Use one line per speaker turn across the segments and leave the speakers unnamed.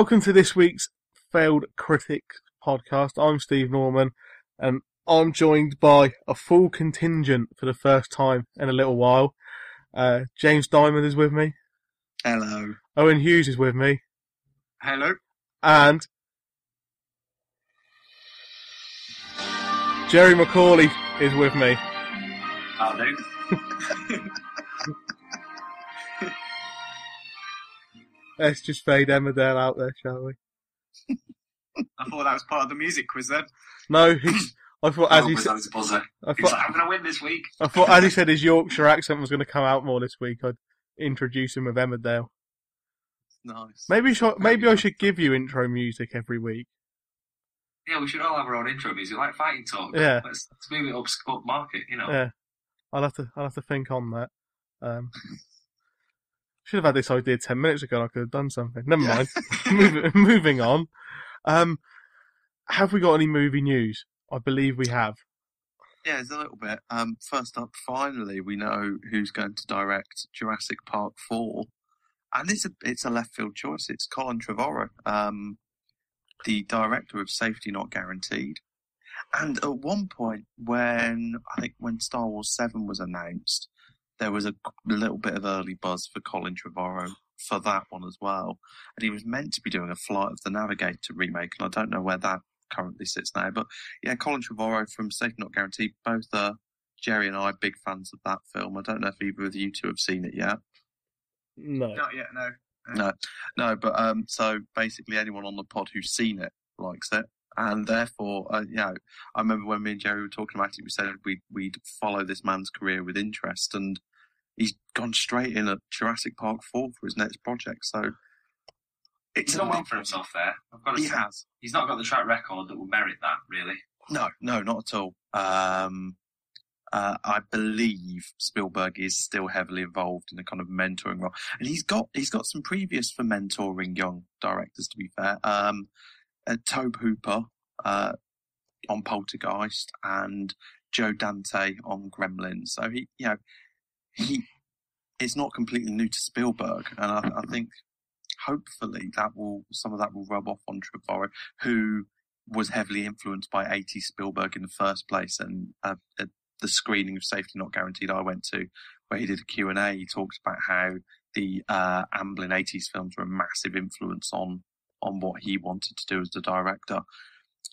Welcome to this week's Failed Critics podcast. I'm Steve Norman, and I'm joined by a full contingent for the first time in a little while. Uh, James Diamond is with me.
Hello.
Owen Hughes is with me,
Hello.
and Jerry McCauley is with me.
Hello.
Let's just fade Emmerdale out there, shall we?
I thought that was part of the music quiz then.
No, he's. I thought as he said,
buzzer?
I
was
thought,
like, I'm going to win this week.
I thought as he said his Yorkshire accent was going to come out more this week. I'd introduce him with Emmerdale.
Nice.
Maybe sh- maybe I should give you intro music every week.
Yeah, we should all have our own intro music, like fighting talk.
Yeah.
Let's, let's move it up, up market, you know.
Yeah, I'll have to I'll have to think on that. Um, should have had this idea ten minutes ago. and I could have done something. Never
Yeah.
mind. moving, moving on. Um, have we got any movie news? I believe we have.
Yeah, there's a little bit. Um, first up, finally, we know who's going to direct Jurassic Park 4. And it's a, it's a left field choice. It's Colin Trevorrow, um, the director of Safety Not Guaranteed. And at one point, when I think when Star Wars 7 was announced, there was a little bit of early buzz for Colin Trevorrow for that one as well. And he was meant to be doing a Flight of the Navigator remake, and I don't know where that currently sits now. But yeah, Colin Trevorrow from Safe Not Guaranteed. Both uh, Jerry and I are big fans of that film. I don't know if either of you two have seen it yet.
No.
Not yet, no.
No, no, but um, so basically anyone on the pod who's seen it likes it, and therefore, uh, you know, I remember when me and Jerry were talking about it, we said we'd we'd follow this man's career with interest, and he's gone straight in at Jurassic Park Four for his next project. So it's
He's
a
done well for himself there. I've got to
He
say.
has.
He's not got the track record that will merit that, really.
No, no, not at all. Um, uh, I believe Spielberg is still heavily involved in a kind of mentoring role, and he's got he's got some previous for mentoring young directors. To be fair, um, uh, Tobe Hooper uh, on Poltergeist and Joe Dante on Gremlins. So he, you know, he is not completely new to Spielberg, and I, I think hopefully that will some of that will rub off on Trevorrow, who was heavily influenced by 80 Spielberg in the first place. And uh, at the screening of Safety Not Guaranteed I went to, where he did a Q&A, he talked about how the uh, Amblin 80s films were a massive influence on on what he wanted to do as the director.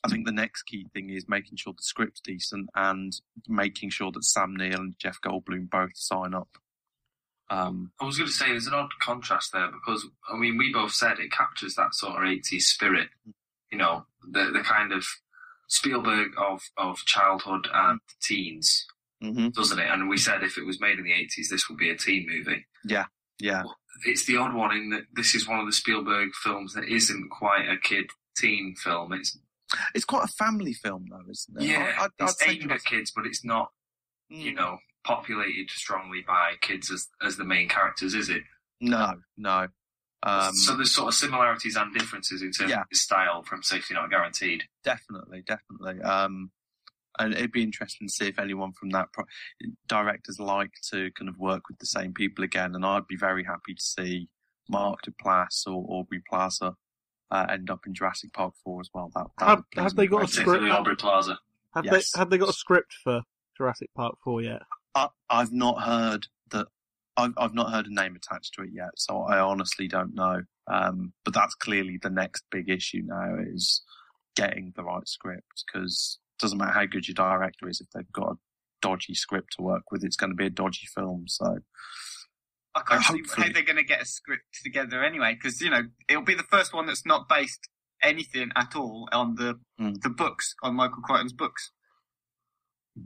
I think the next key thing is making sure the script's decent and making sure that Sam Neill and Jeff Goldblum both sign up. Um,
I was going to say there's an odd contrast there because, I mean, we both said it captures that sort of 80s spirit, you know, the, the kind of Spielberg of, of childhood and teens,
mhm.
doesn't it? And we said if it was made in the 80s, this would be a teen movie.
Yeah, yeah.
It's the odd one in that this is one of the Spielberg films that isn't quite a kid teen film. It's
It's quite a family film, though, isn't it?
yeah,
I- I'd- I'd
it's
say
aimed at kids, but it's not you
Mm.
know populated strongly by kids as as the main characters, is it?
No, no. Um,
so there's sort of similarities and differences in terms
Yeah.
of style from Safety Not Guaranteed.
definitely, definitely. Um, and it'd be interesting to see if anyone from that pro- directors like to kind of work with the same people again. And I'd be very happy to see Mark Duplass or Aubrey Plaza uh, end up in Jurassic Park 4 as well. That, that
Have- have they got a script?
Particularly Plaza.
Have
Yes.
they have they got a script for Jurassic Park Four yet?
I, I've not heard that. I've, I've not heard a name attached to it yet, so I honestly don't know. Um, but that's clearly the next big issue now is getting the right script because it doesn't matter how good your director is if they've got a dodgy script to work with, it's going to be a dodgy film. So
I can't see how they're going to get a script together anyway, because you know it'll be the first one that's not based anything at all on the
Mm.
the books on Michael Crichton's books,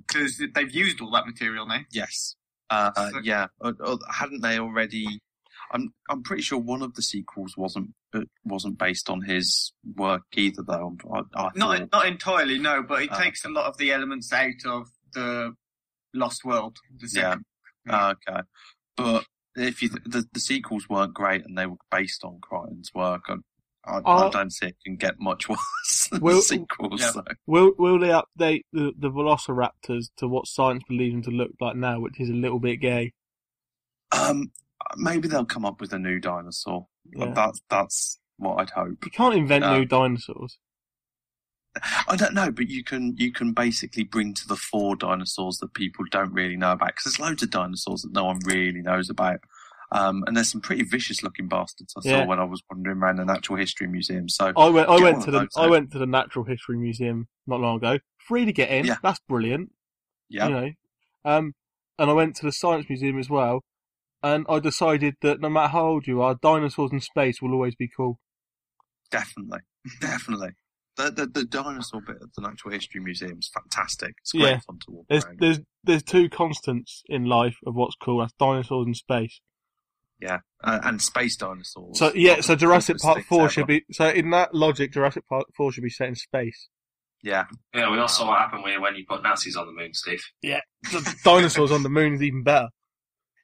because they've used all that material now.
yes, uh, uh, yeah, uh, uh, hadn't they already? I'm I'm pretty sure one of the sequels wasn't uh, wasn't based on his work either, though. I, I
Not
thought-
not entirely, no, but it
Oh,
takes a lot of the elements out of the Lost World. The
Yeah.
second.
Ah, okay, but if you th- the the sequels weren't great and they were based on Crichton's work, I, I, I
Uh,
don't see it can get much worse than
Well-
the sequels.
Yeah.
So.
Will Will they update the, the Velociraptors to what science believes them to look like now, which is a little bit gay?
Um, maybe they'll come up with a new dinosaur.
Yeah.
That's that's what I'd hope.
You can't invent
No.
new dinosaurs.
I don't know, but you can you can basically bring to the fore dinosaurs that people don't really know about because there's loads of dinosaurs that no one really knows about. Um, and there's some pretty vicious looking bastards I saw
Yeah.
when I was wandering around the Natural History Museum. So
I went I went to the I
though.
went to the Natural History Museum not long ago. Free to get in.
Yeah.
That's brilliant.
yeah,
You know. Um and I went to the Science Museum as well. And I decided that no matter how old you are, dinosaurs in space will always be cool.
definitely, definitely. The, the the dinosaur bit of the Natural History Museum is fantastic. It's great
Yeah.
fun to walk
There's
around.
there's there's two constants in life of what's cool. That's dinosaurs and space.
Yeah, uh, and space dinosaurs.
So yeah, so
the
Jurassic
coolest
Park Four
ever.
should be so in that logic, Jurassic Park Four should be set in space.
Yeah,
Yeah, we all saw what happened when, when you put Nazis on the moon, Steve.
Yeah, the dinosaurs on the moon is even better.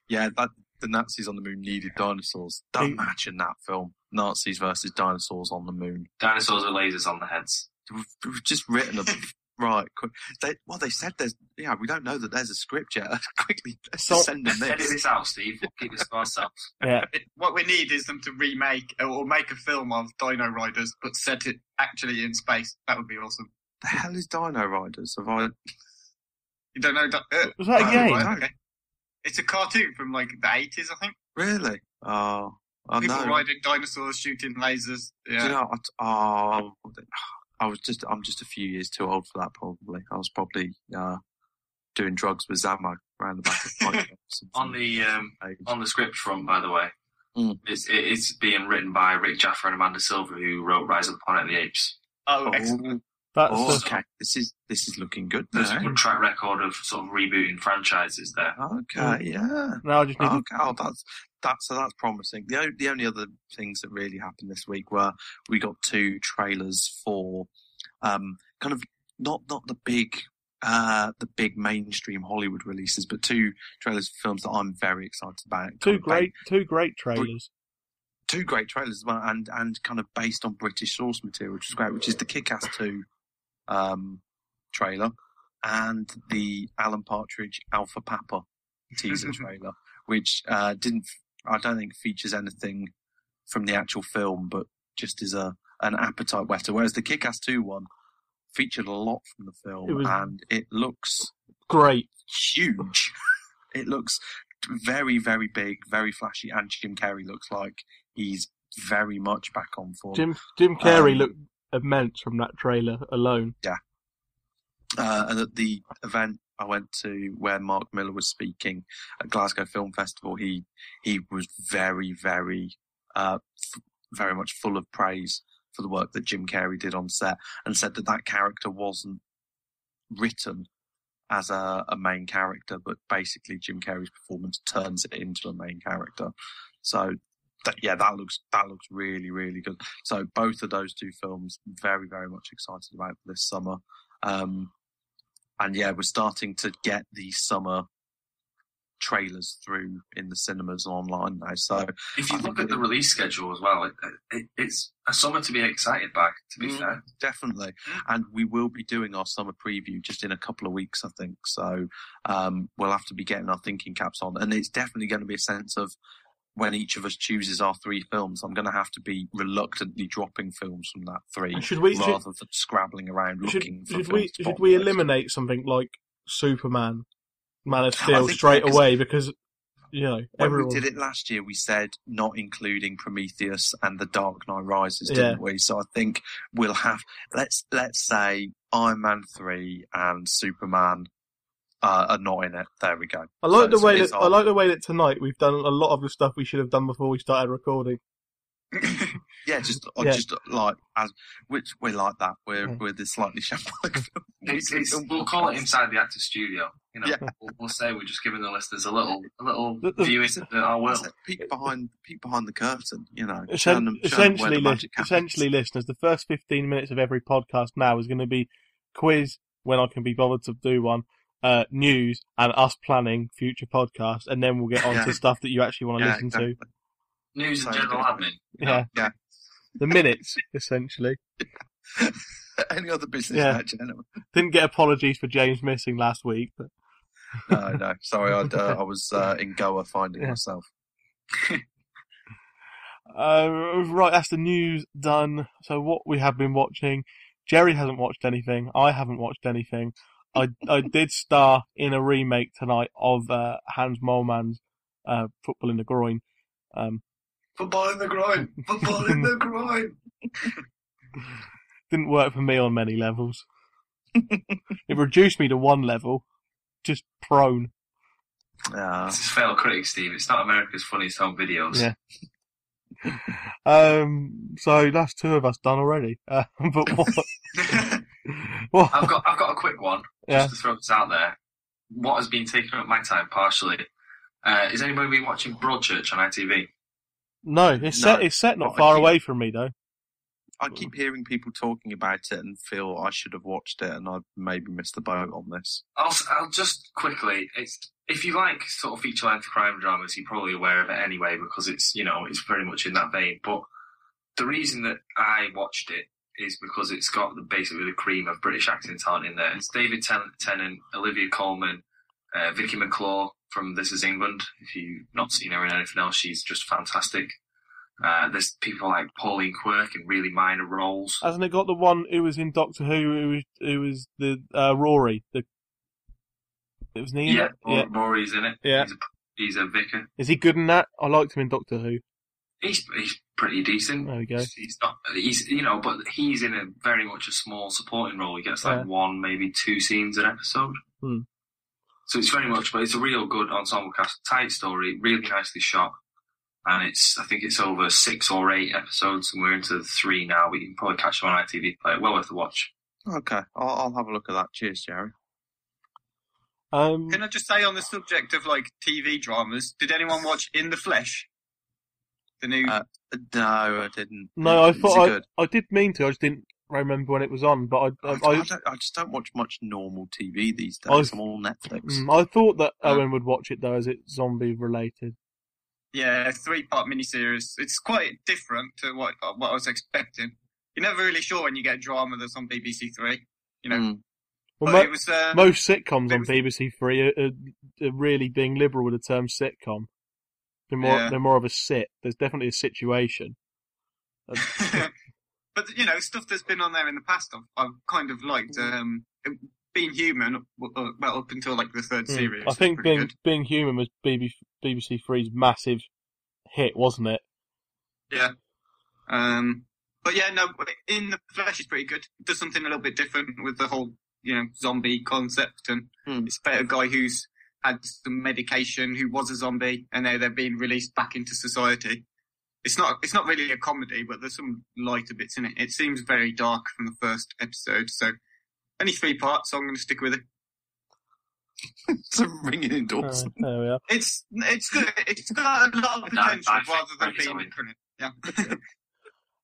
yeah. That the Nazis on the moon needed dinosaurs. Don't
Hey.
imagine that film. Nazis versus dinosaurs on the moon.
Dinosaurs with lasers on the heads.
We've, we've just written a right. quick. They, well, they said there's. Yeah, we don't know that there's a script yet. Quickly, let's
So-
send them
Edit
this.
this out, Steve. We'll keep this for ourselves.
Yeah,
what we need is them to remake or make a film of Dino Riders, but set it actually in space. That would be awesome.
The hell is Dino Riders? Have I?
You don't know? Uh,
Was that a game?
right, okay. It's a cartoon from like the eighties, I think.
Really? Oh, I
People
know.
riding dinosaurs, shooting lasers.
Do
Yeah.
you know? I, oh, I was just. I'm just a few years too old for that. Probably. I was probably uh, doing drugs with Zammo around the back of Fight Club.
On the um, on the script front, by the way,
Mm.
it's it's being written by Rick Jaffa and Amanda Silver, who wrote Rise of the Planet of the Apes.
Oh,
Oh,
excellent.
that's
oh,
the,
okay. This is this is looking good.
There's a good track record of sort of rebooting franchises there.
Okay, yeah.
now I just need to
Okay, oh, that's that's so that's promising. The only, the only other things that really happened this week were we got two trailers for um kind of not not the big uh the big mainstream Hollywood releases, but two trailers for films that I'm very excited about.
two
Kind of ba-
great two great trailers.
two great trailers as well, and and kind of based on British source material, which is great. Which is the Kick-Ass Two um, trailer and the Alan Partridge Alpha Papa teaser trailer, which uh, didn't I don't think features anything from the actual film, but just as a an appetite whetter. Whereas the Kick-Ass Two one featured a lot from the film,
It was-
and it looks
Great.
huge. it looks very, very big, very flashy, and Jim Carrey looks like he's very much back on form.
Jim Jim Carrey
Um,
looked immense from that trailer alone.
Uh, and at the event I went to where Mark Millar was speaking at Glasgow Film Festival, he he was very, very, uh, f- very much full of praise for the work that Jim Carrey did on set, and said that that character wasn't written as a, a main character, but basically Jim Carrey's performance turns it into a main character. So. That, yeah, that looks that looks really really good. So both of those two films, very very much excited about this summer. Um, and yeah, we're starting to get the summer trailers through in the cinemas and online now. So
If you
I
look at the release schedule as well, it, it, it's a summer to be excited by. To be
Mm.
fair,
definitely, and we will be doing our summer preview just in a couple of weeks, I think. So um, we'll have to be getting our thinking caps on, and it's definitely going to be a sense of when each of us chooses our three films. I'm going to have to be reluctantly dropping films from that three
Should we should,
rather than scrabbling around
should,
looking for
should
films
we should we
list.
eliminate something like Superman, Man of Steel straight away because you know,
When
everyone.
we did it last year, we said not including Prometheus and The Dark Knight Rises, didn't we? So I think we'll have let's let's say Iron Man three and Superman uh, are not in it. There we go.
I like
So
the way
it's
that I like the way that tonight we've done a lot of the stuff we should have done before we started recording.
Yeah, just uh,
Yeah.
just like as which we're like that. We're
Yeah.
we're the slightly shambolic film.
It's, it's, we'll call it inside the actor studio. You know,
Yeah.
we'll, we'll say we're just giving the listeners a little, a little
The- the-
view into our
What's
world.
it? Peek behind peek behind the curtain. You know,
Essen-
show them, show them where
essentially,
the magic happens.
essentially, listeners, the first fifteen minutes of every podcast now is going to be quiz when I can be bothered to do one, uh, news, and us planning future podcasts, and then we'll get on
Yeah.
to stuff that you actually want to
Yeah,
listen
exactly.
News and general admin.
Yeah,
Yeah.
the minutes essentially.
Any other business
Yeah.
match, gentlemen?
Didn't get apologies for James missing last week, but
No, no. Sorry, I'd, uh, I was uh, in Goa finding
Yeah.
myself.
Uh, right, that's the news done. So what we have been watching, Jerry hasn't watched anything. I haven't watched anything. I I did star in a remake tonight of uh, Hans Moleman's uh, Football in the Groin. Um,
Football in the groin. Football in the groin.
didn't work for me on many levels. it reduced me to one level, just prone.
Yeah.
This is fail critic, Steve. It's not America's funniest home videos.
Yeah. Um, so that's two of us done already. Uh, but what? what
I've got, I've got a quick one.
Yeah.
Just to throw this out there. What has been taking up my time partially? Uh, is anybody been watching Broadchurch on ITV?
no, it's set. It's set not
Not
far
again.
away from me though.
I keep hearing people talking about it and feel I should have watched it and I maybe missed the boat on this.
I'll, I'll just quickly. It's if you like sort of feature length crime dramas, you're probably aware of it anyway because it's you know it's very much in that vein. But the reason that I watched it is because it's got the basically the cream of British acting talent in there. It's David Ten- Tennant, Olivia Colman, uh, Vicky McClure from This Is England. If you've not seen her in anything else, she's just fantastic. Uh, there's people like Pauline Quirk in really minor roles.
Hasn't it got the one who was in Doctor Who? Who was, who was the uh, Rory? The it was Nina.
Yeah,
yeah.
Rory's in it.
Yeah.
He's a, he's a vicar.
Is he good in that? I liked him in Doctor Who.
He's he's pretty decent.
There we go.
He's not. He's you know, but he's in a very much a small supporting role. He gets like
Yeah.
one, maybe two scenes an episode.
Hmm.
So it's very much, but it's a real good ensemble cast, tight story, really nicely shot, and it's I think it's over six or eight episodes, and we're into the three now. We can probably catch them on ITV Play. Well worth the watch.
Okay, I'll, I'll have a look at that. Cheers, Jerry.
Um,
Can I just say on the subject of like TV dramas, did anyone watch In the Flesh? The new.
Uh, No, I didn't.
no, I thought I? I did mean to. I just didn't remember when it was on. But I,
I,
I,
I,
I,
don't, I just don't watch much normal TV these days. I'm all Netflix.
mm, I thought that
Uh,
Owen would watch it though, as it's zombie related.
Yeah, three part miniseries. It's quite different to what what I was expecting. You're never really sure when you get a drama that's on BBC Three. You know,
Mm.
Well, mo-
it was. Um,
most sitcoms
it
on
was-
BBC Three are, are, are really being liberal with the term sitcom. They're more
Yeah.
they're more of a sit. There's definitely a situation.
but you know, stuff that's been on there in the past, I've, I've kind of liked. Um, being human, uh, well, up until like the third
Mm.
series.
I think being
good.
being human was BBC, BBC Three's massive hit, wasn't it?
Yeah. Um, but yeah, no, in the flesh is pretty good. It does something a little bit different with the whole, you know, zombie concept, and
Hmm.
it's about a guy who's had some medication, who was a zombie, and now they're being released back into society. It's not, it's not really a comedy, but there's some lighter bits in it. It seems very dark from the first episode, so only three parts, so I'm going to stick with it.
it's a ringing
Uh,
endorsement.
there we are.
It's, it's good. It's got a lot of potential
I think
rather than being
Owen.
brilliant. Yeah.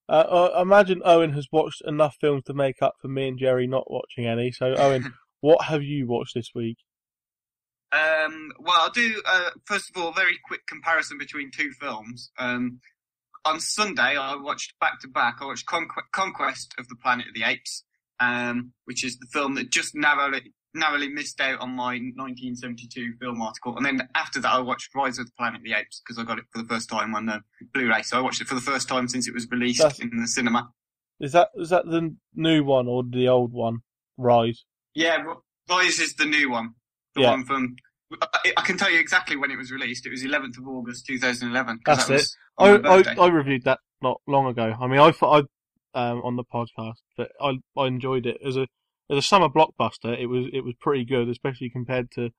Uh, I imagine Owen has watched enough films to make up for me and Jerry not watching any. So, Owen, what have you watched this week?
Um, well, I'll do, uh, first of all, a very quick comparison between two films. Um, on Sunday, I watched back to back, I watched Conqu- Conquest of the Planet of the Apes, um, which is the film that just narrowly, narrowly missed out on my 1972 film article. And then after that, I watched Rise of the Planet of the Apes because I got it for the first time on uh, Blu-ray. So I watched it for the first time since it was released
That's-
in the cinema.
Is that is that the new one or the old one? Rise.
Yeah, Rise is the new one. The
Yeah.
one from I, I can tell you exactly when it was released. It was 11th of August 2011.
That's
that
it. I, I. I reviewed that not long ago. I mean, I thought I um on the podcast, but I I enjoyed it as a as a summer blockbuster. It was it was pretty good, especially compared to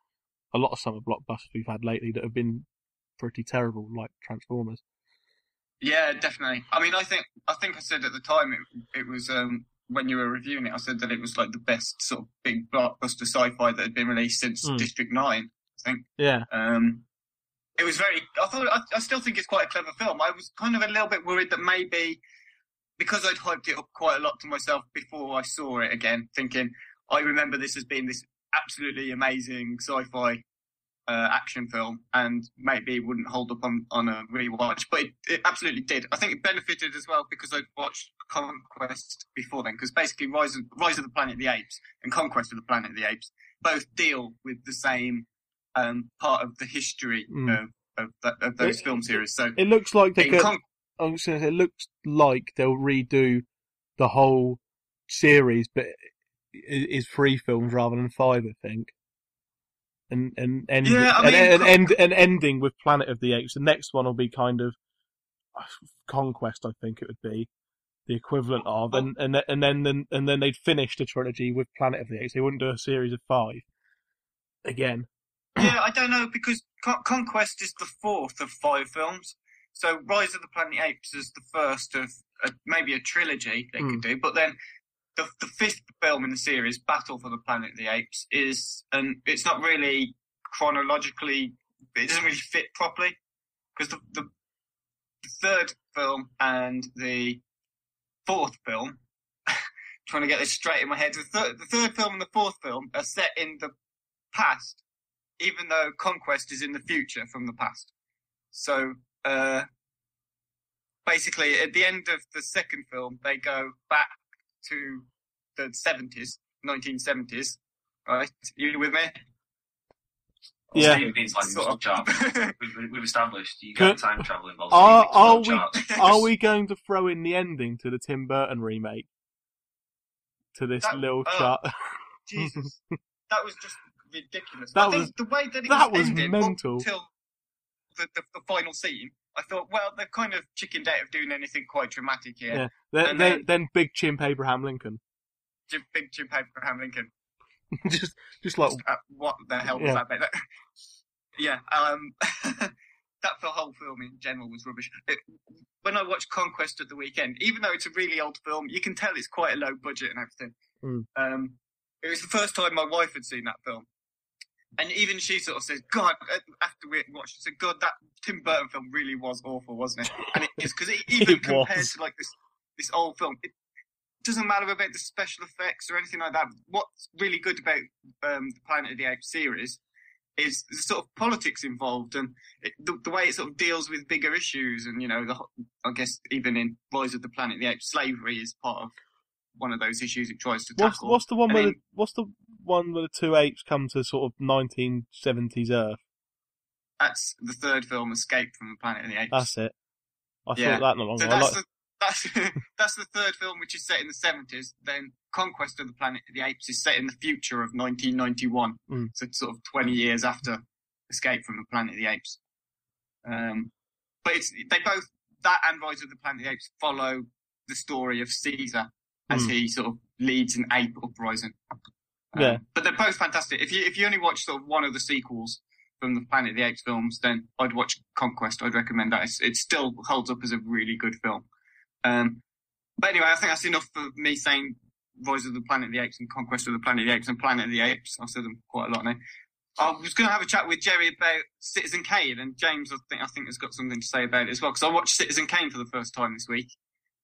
a lot of summer blockbusters we've had lately that have been pretty terrible, like Transformers.
Yeah, definitely. I mean, I think I think I said at the time it, it was um, when you were reviewing it. I said that it was like the best sort of big blockbuster sci-fi that had been released since
Mm.
District Nine. I think.
Yeah,
Um, it was very. I thought. I, I still think it's quite a clever film. I was kind of a little bit worried that maybe because I'd hyped it up quite a lot to myself before I saw it again, thinking I remember this as being this absolutely amazing sci-fi uh, action film, and maybe wouldn't hold up on, on a rewatch, but it, it absolutely did. I think it benefited as well because I'd watched Conquest before then, because basically Rise of, Rise of the Planet of the Apes and Conquest of the Planet of the Apes both deal with the same um, part of the history
Mm.
of, of, that, of those
It-
film series. So
it looks like they could.
Con-
I was gonna say, it looks like they'll redo the whole series, but it is three films rather than five, I think. And and end,
Yeah, I mean,
and,
Con-
end and ending with Planet of the Apes. The next one will be kind of uh, Conquest, I think it would be the equivalent of, and and and then and then they'd finish the trilogy with Planet of the Apes. They wouldn't do a series of five again.
yeah, I don't know because Con- Conquest is the fourth of five films. So Rise of the Planet of the Apes is the first of a, maybe a trilogy they could do, but then the, the fifth film in the series, Battle for the Planet of the Apes, is and it's not really chronologically. It doesn't really fit properly because the, the the third film and the fourth film. trying to get this straight in my head. The third, the third film and the fourth film are set in the past, even though Conquest is in the future from the past. So, uh, basically, at the end of the second film, they go back to the 70s, 1970s. Right? You with me?
Yeah.
Steve means like
Sort
muscle
of.
We've, we've established you
Could-
got time travel involved.
Are are we are we going to throw in the ending to the Tim Burton remake to this
That-
little
uh,
chart?
Jesus. that was just ridiculous.
That
I think
was-
the way that it
that
was,
was
ended up
mental.
until the, the, the final scene, I thought, well, they've kind of chickened out of doing anything quite dramatic here.
Yeah. Then, then,
then-
Big Chimp Abraham Lincoln,
big Jim Abraham Lincoln.
just just like
Uh, what the hell was
Yeah.
that? Yeah, um, that the whole film in general was rubbish. It, when I watched Conquest at the weekend, even though it's a really old film, you can tell it's quite a low budget and everything.
Mm.
Um, it was the first time my wife had seen that film. And even she sort of says, God, uh, after we watched it, said, God, that Tim Burton film really was awful, wasn't it? And it is, because even
It
compared
was.
to like this, this old film, it doesn't matter about the special effects or anything like that. What's really good about um, the Planet of the Apes series is the sort of politics involved and it, the, the way it sort of deals with bigger issues. And, you know, the, I guess even in Rise of the Planet of the Apes, slavery is part of one of those issues it tries to
what's
tackle.
what's the one
And
where
then-
the, what's the one where the two apes come to sort of 1970s Earth?
That's the third film, Escape from the Planet of the Apes.
That's it. I
Yeah.
thought that not long
So
ago.
That's
like-
the that's that's the third film, which is set in the seventies. Then Conquest of the Planet of the Apes is set in the future of 1991,
Mm.
so it's sort of 20 years after Escape from the Planet of the Apes. Um, but it's they both that and Rise of the Planet of the Apes follow the story of Caesar as
Mm.
he sort of leads an ape uprising. Um,
Yeah.
but they're both fantastic. If you if you only watch sort of one of the sequels from the Planet of the Apes films, then I'd watch Conquest. I'd recommend that. It's, it still holds up as a really good film. Um, but anyway, I think that's enough for me saying Rise of the Planet of the Apes and Conquest of the Planet of the Apes and Planet of the Apes. I've said them quite a lot now. I was going to have a chat with Jerry about Citizen Kane, and James, I think, I think has got something to say about it as well because I watched Citizen Kane for the first time this week,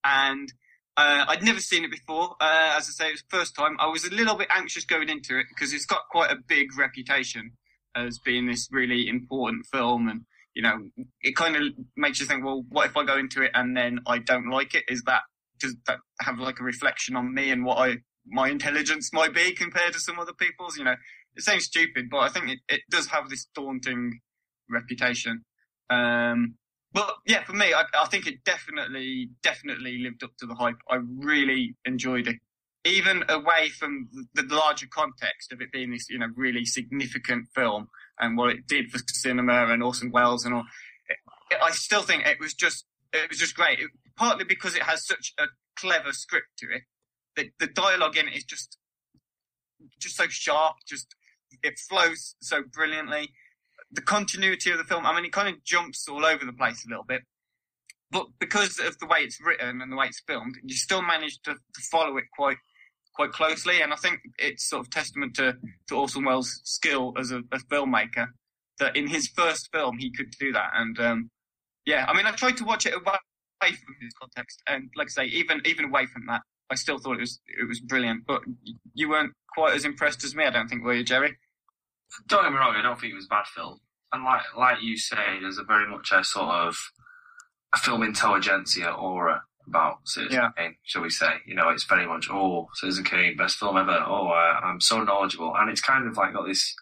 and uh, I'd never seen it before. Uh, as I say, it was the first time. I was a little bit anxious going into it because it's got quite a big reputation as being this really important film, and you know, it kind of makes you think, well, what if I go into it and then I don't like it? Is that does that have like a reflection on me and what I my intelligence might be compared to some other people's? You know, it sounds stupid, but I think it, it does have this daunting reputation. Um, but yeah, for me, I, I think it definitely, definitely lived up to the hype. I really enjoyed it. even away from the, the larger context of it being this, you know, really significant film and what it did for cinema and Orson Welles and all, it, I still think it was just it was just great. It, partly because it has such a clever script to it. The, the dialogue in it is just just so sharp. Just it flows so brilliantly. The continuity of the film. I mean, it kind of jumps all over the place a little bit, but because of the way it's written and the way it's filmed, you still manage to, to follow it quite quite closely. And I think it's sort of testament to, to Orson Welles' skill as a, a filmmaker that in his first film he could do that. And um, yeah, I mean, I tried to watch it away from his context, and like I say, even even away from that, I still thought it was it was brilliant. But you weren't quite as impressed as me, I don't think, were you, Jerry?
Don't get me wrong, I don't think it was a bad film. And like like you say, there's a very much a sort of a film intelligentsia aura about Citizen yeah. Kane, shall we say? You know, it's very much oh, Citizen Kane, best film ever. Oh, uh, I'm so knowledgeable, and it's kind of like got this,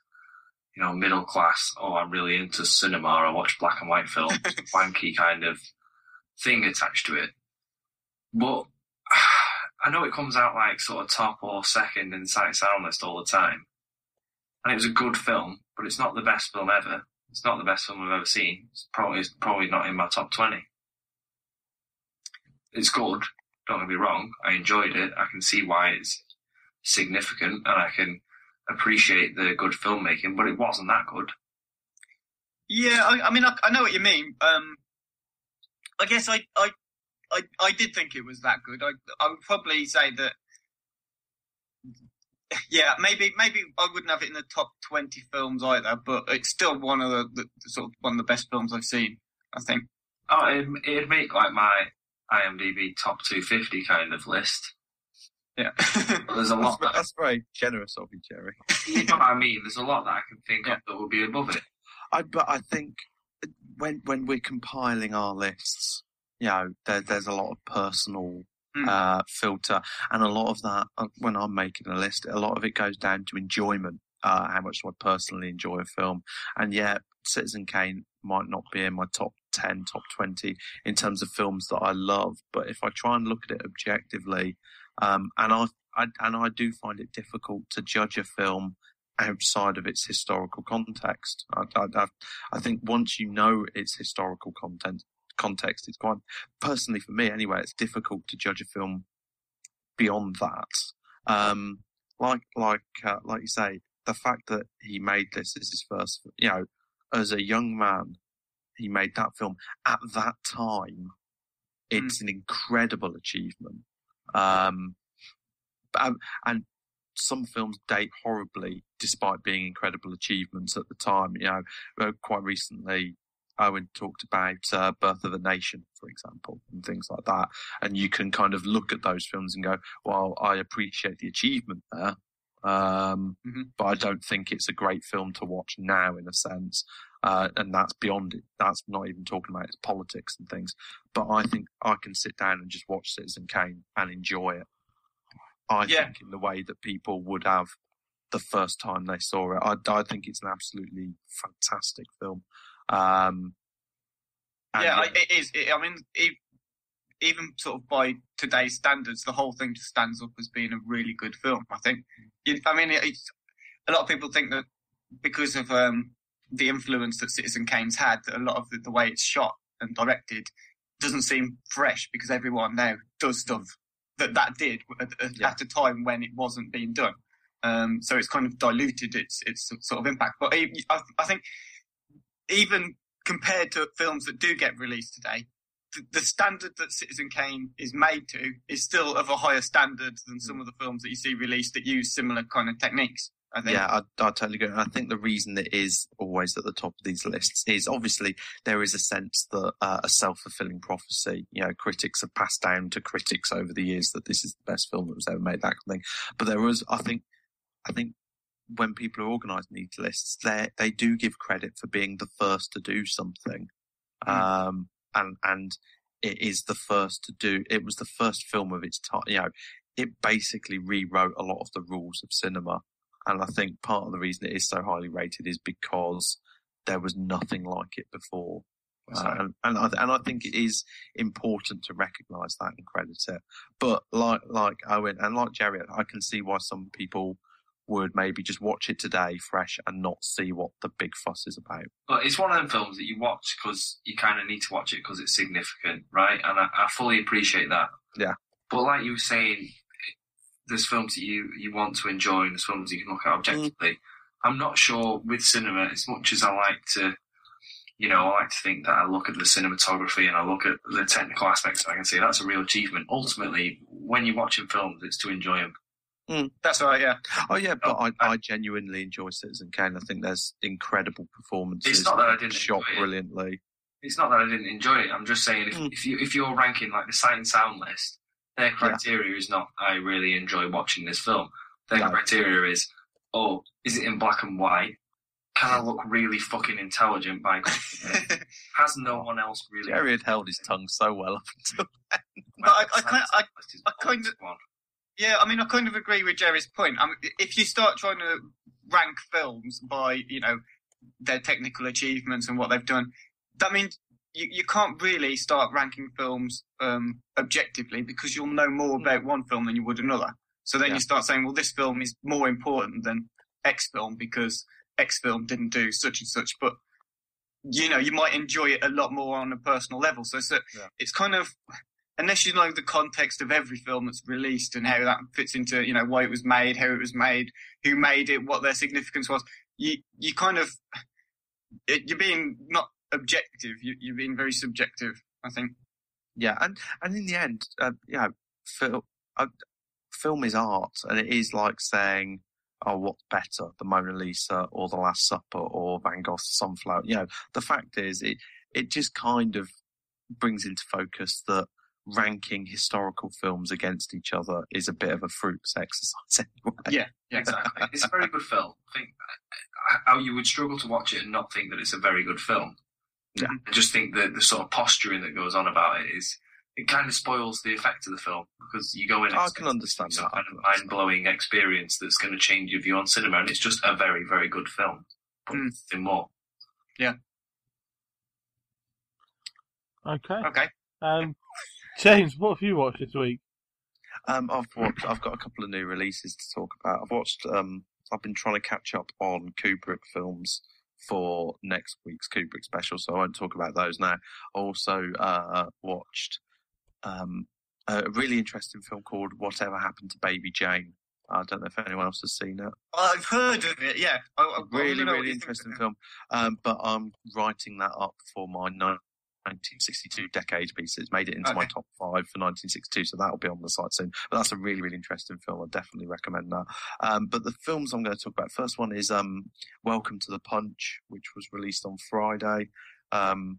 you know, middle class. Oh, I'm really into cinema. I watch black and white films, wanky kind of thing attached to it. But I know it comes out like sort of top or second in sight sound list all the time, and it was a good film, but it's not the best film ever. It's not the best film I've ever seen. It's probably it's probably not in my top twenty it's good. Don't get me wrong. I enjoyed it. I can see why it's significant, and I can appreciate the good filmmaking. But it wasn't that good.
Yeah, I, I mean, I, I, know what you mean. Um, I guess I, I, I, I did think it was that good. I, I would probably say that. Yeah, maybe maybe I wouldn't have it in the top twenty films either, but it's still one of the, the, the sort of one of the best films I've seen. I think.
Oh, it, it'd make like my IMDb top 250 kind of list.
Yeah.
there's a lot.
That's, that, that's, very generous of you, Jerry.
you know what I mean? There's a lot that I can think yeah. of that would be above it.
I, but I think when when we're compiling our lists, you know, there, there's a lot of personal mm. uh, filter, and a lot of that uh, when I'm making a list, a lot of it goes down to enjoyment. Uh, how much do I personally enjoy a film? And yeah, Citizen Kane might not be in my top 10, top 20 in terms of films that I love. But if I try and look at it objectively, um, and I, I, and I do find it difficult to judge a film outside of its historical context. I, I, I think once you know its historical content, context, it's quite, personally for me anyway, it's difficult to judge a film beyond that. Um, like, like, uh, like you say, the fact that he made this as his first, you know, as a young man, he made that film at that time. It's mm. an incredible achievement. Um, um, and some films date horribly despite being incredible achievements at the time. You know, uh, quite recently, Owen talked about uh, Birth of a Nation, for example, and things like that. And you can kind of look at those films and go, well, I appreciate the achievement there. Um, mm-hmm. but I don't think it's a great film to watch now in a sense. Uh, and that's beyond it. That's not even talking about its politics and things. But I think I can sit down and just watch Citizen Kane and enjoy it. I yeah. think in the way that people would have the first time they saw it. I, I think it's an absolutely fantastic film. Um,
yeah, it is. It, I mean, even sort of by today's standards, the whole thing just stands up as being a really good film. I think. I mean, it's, a lot of people think that because of um, the influence that Citizen Kane's had, that a lot of the, the, way it's shot and directed doesn't seem fresh because everyone now does stuff that that did at, yeah. at a time when it wasn't being done. Um, so it's kind of diluted its its sort of impact. But I, I think even compared to films that do get released today, the, the, standard that Citizen Kane is made to is still of a higher standard than some of the films that you see released that use similar kind of techniques. I think.
Yeah, I, I totally agree. And I think the reason it is always at the top of these lists is obviously there is a sense that uh, a self-fulfilling prophecy. You know, critics have passed down to critics over the years that this is the best film that was ever made, that kind of thing. But there was, I think, I think when people are organising these lists, they they do give credit for being the first to do something. Mm. Um, and and it is the first to do. It was the first film of its time. You know, it basically rewrote a lot of the rules of cinema, and I think part of the reason it is so highly rated is because there was nothing like it before. Uh, and and I, and I think it is important to recognise that and credit it. But like like Owen and like Jerry, I can see why some people would maybe just watch it today fresh and not see what the big fuss is about.
But it's one of them films that you watch because you kind of need to watch it because it's significant, right? And I, I fully appreciate that.
Yeah.
But like you were saying, there's films that you, you want to enjoy and there's films that you can look at objectively. Mm. I'm not sure with cinema, as much as I like to, you know, I like to think that I look at the cinematography and I look at the technical aspects and I can say that's a real achievement. Ultimately, when you're watching films, it's to enjoy them.
Mm, that's right, yeah.
Oh, yeah, but I, I genuinely enjoy Citizen Kane. I think there's incredible performances.
It's not that I didn't
shot brilliantly.
It. It's not that I didn't enjoy it. I'm just saying if, mm. if you if you're ranking like the sight and sound list, their criteria yeah. is not I really enjoy watching this film. Their no. criteria is oh, is it in black and white? Can I look really fucking intelligent by Has no one else really?
Jerry had held his tongue so well up until then.
But I, I, kind, I, I kind of, yeah, I mean, I kind of agree with Jerry's point. I mean, if you start trying to rank films by, you know, their technical achievements and what they've done, that means you, you can't really start ranking films um, objectively because you'll know more hmm. about one film than you would another. So then yeah. you start saying, well, this film is more important than X film because X film didn't do such and such. But you know, you might enjoy it a lot more on a personal level. So, so yeah. it's kind of unless you know the context of every film that's released and how that fits into, you know, why it was made, how it was made, who made it, what their significance was, you you kind of you're being not objective. You, you're being very subjective. I think.
Yeah, and and in the end, uh, you know, film, uh, film is art, and it is like saying, "Oh, what's better, the Mona Lisa or the Last Supper or Van Gogh's Sunflower?" You know, the fact is, it it just kind of brings into focus that ranking historical films against each other is a bit of a fruitless exercise anyway.
Yeah, yeah, exactly. it's a very good film. I think how you would struggle to watch it and not think that it's a very good film.
Yeah.
I just think that the sort of posturing that goes on about it is it kind of spoils the effect of the film because you go in.
I can understand
some
that.
kind of mind blowing experience that's going to change your view on cinema, and it's just a very, very good film. But mm. nothing more.
Yeah.
Okay.
Okay.
Um, James, what have you watched this week?
Um, I've watched. I've got a couple of new releases to talk about. I've watched. Um, I've been trying to catch up on Kubrick films for next week's Kubrick special, so I won't talk about those now. I also uh, watched um, a really interesting film called Whatever Happened to Baby Jane. I don't know if anyone else has seen it.
I've heard of it. Yeah, I, I,
really, really interesting film. Um, but I'm writing that up for my 1962 decade pieces. Made it into okay. my top five for 1962, so that'll be on the site soon. But that's a really, really interesting film. I definitely recommend that. Um, but the films I'm going to talk about, first one is um, Welcome to the Punch, which was released on Friday. Um,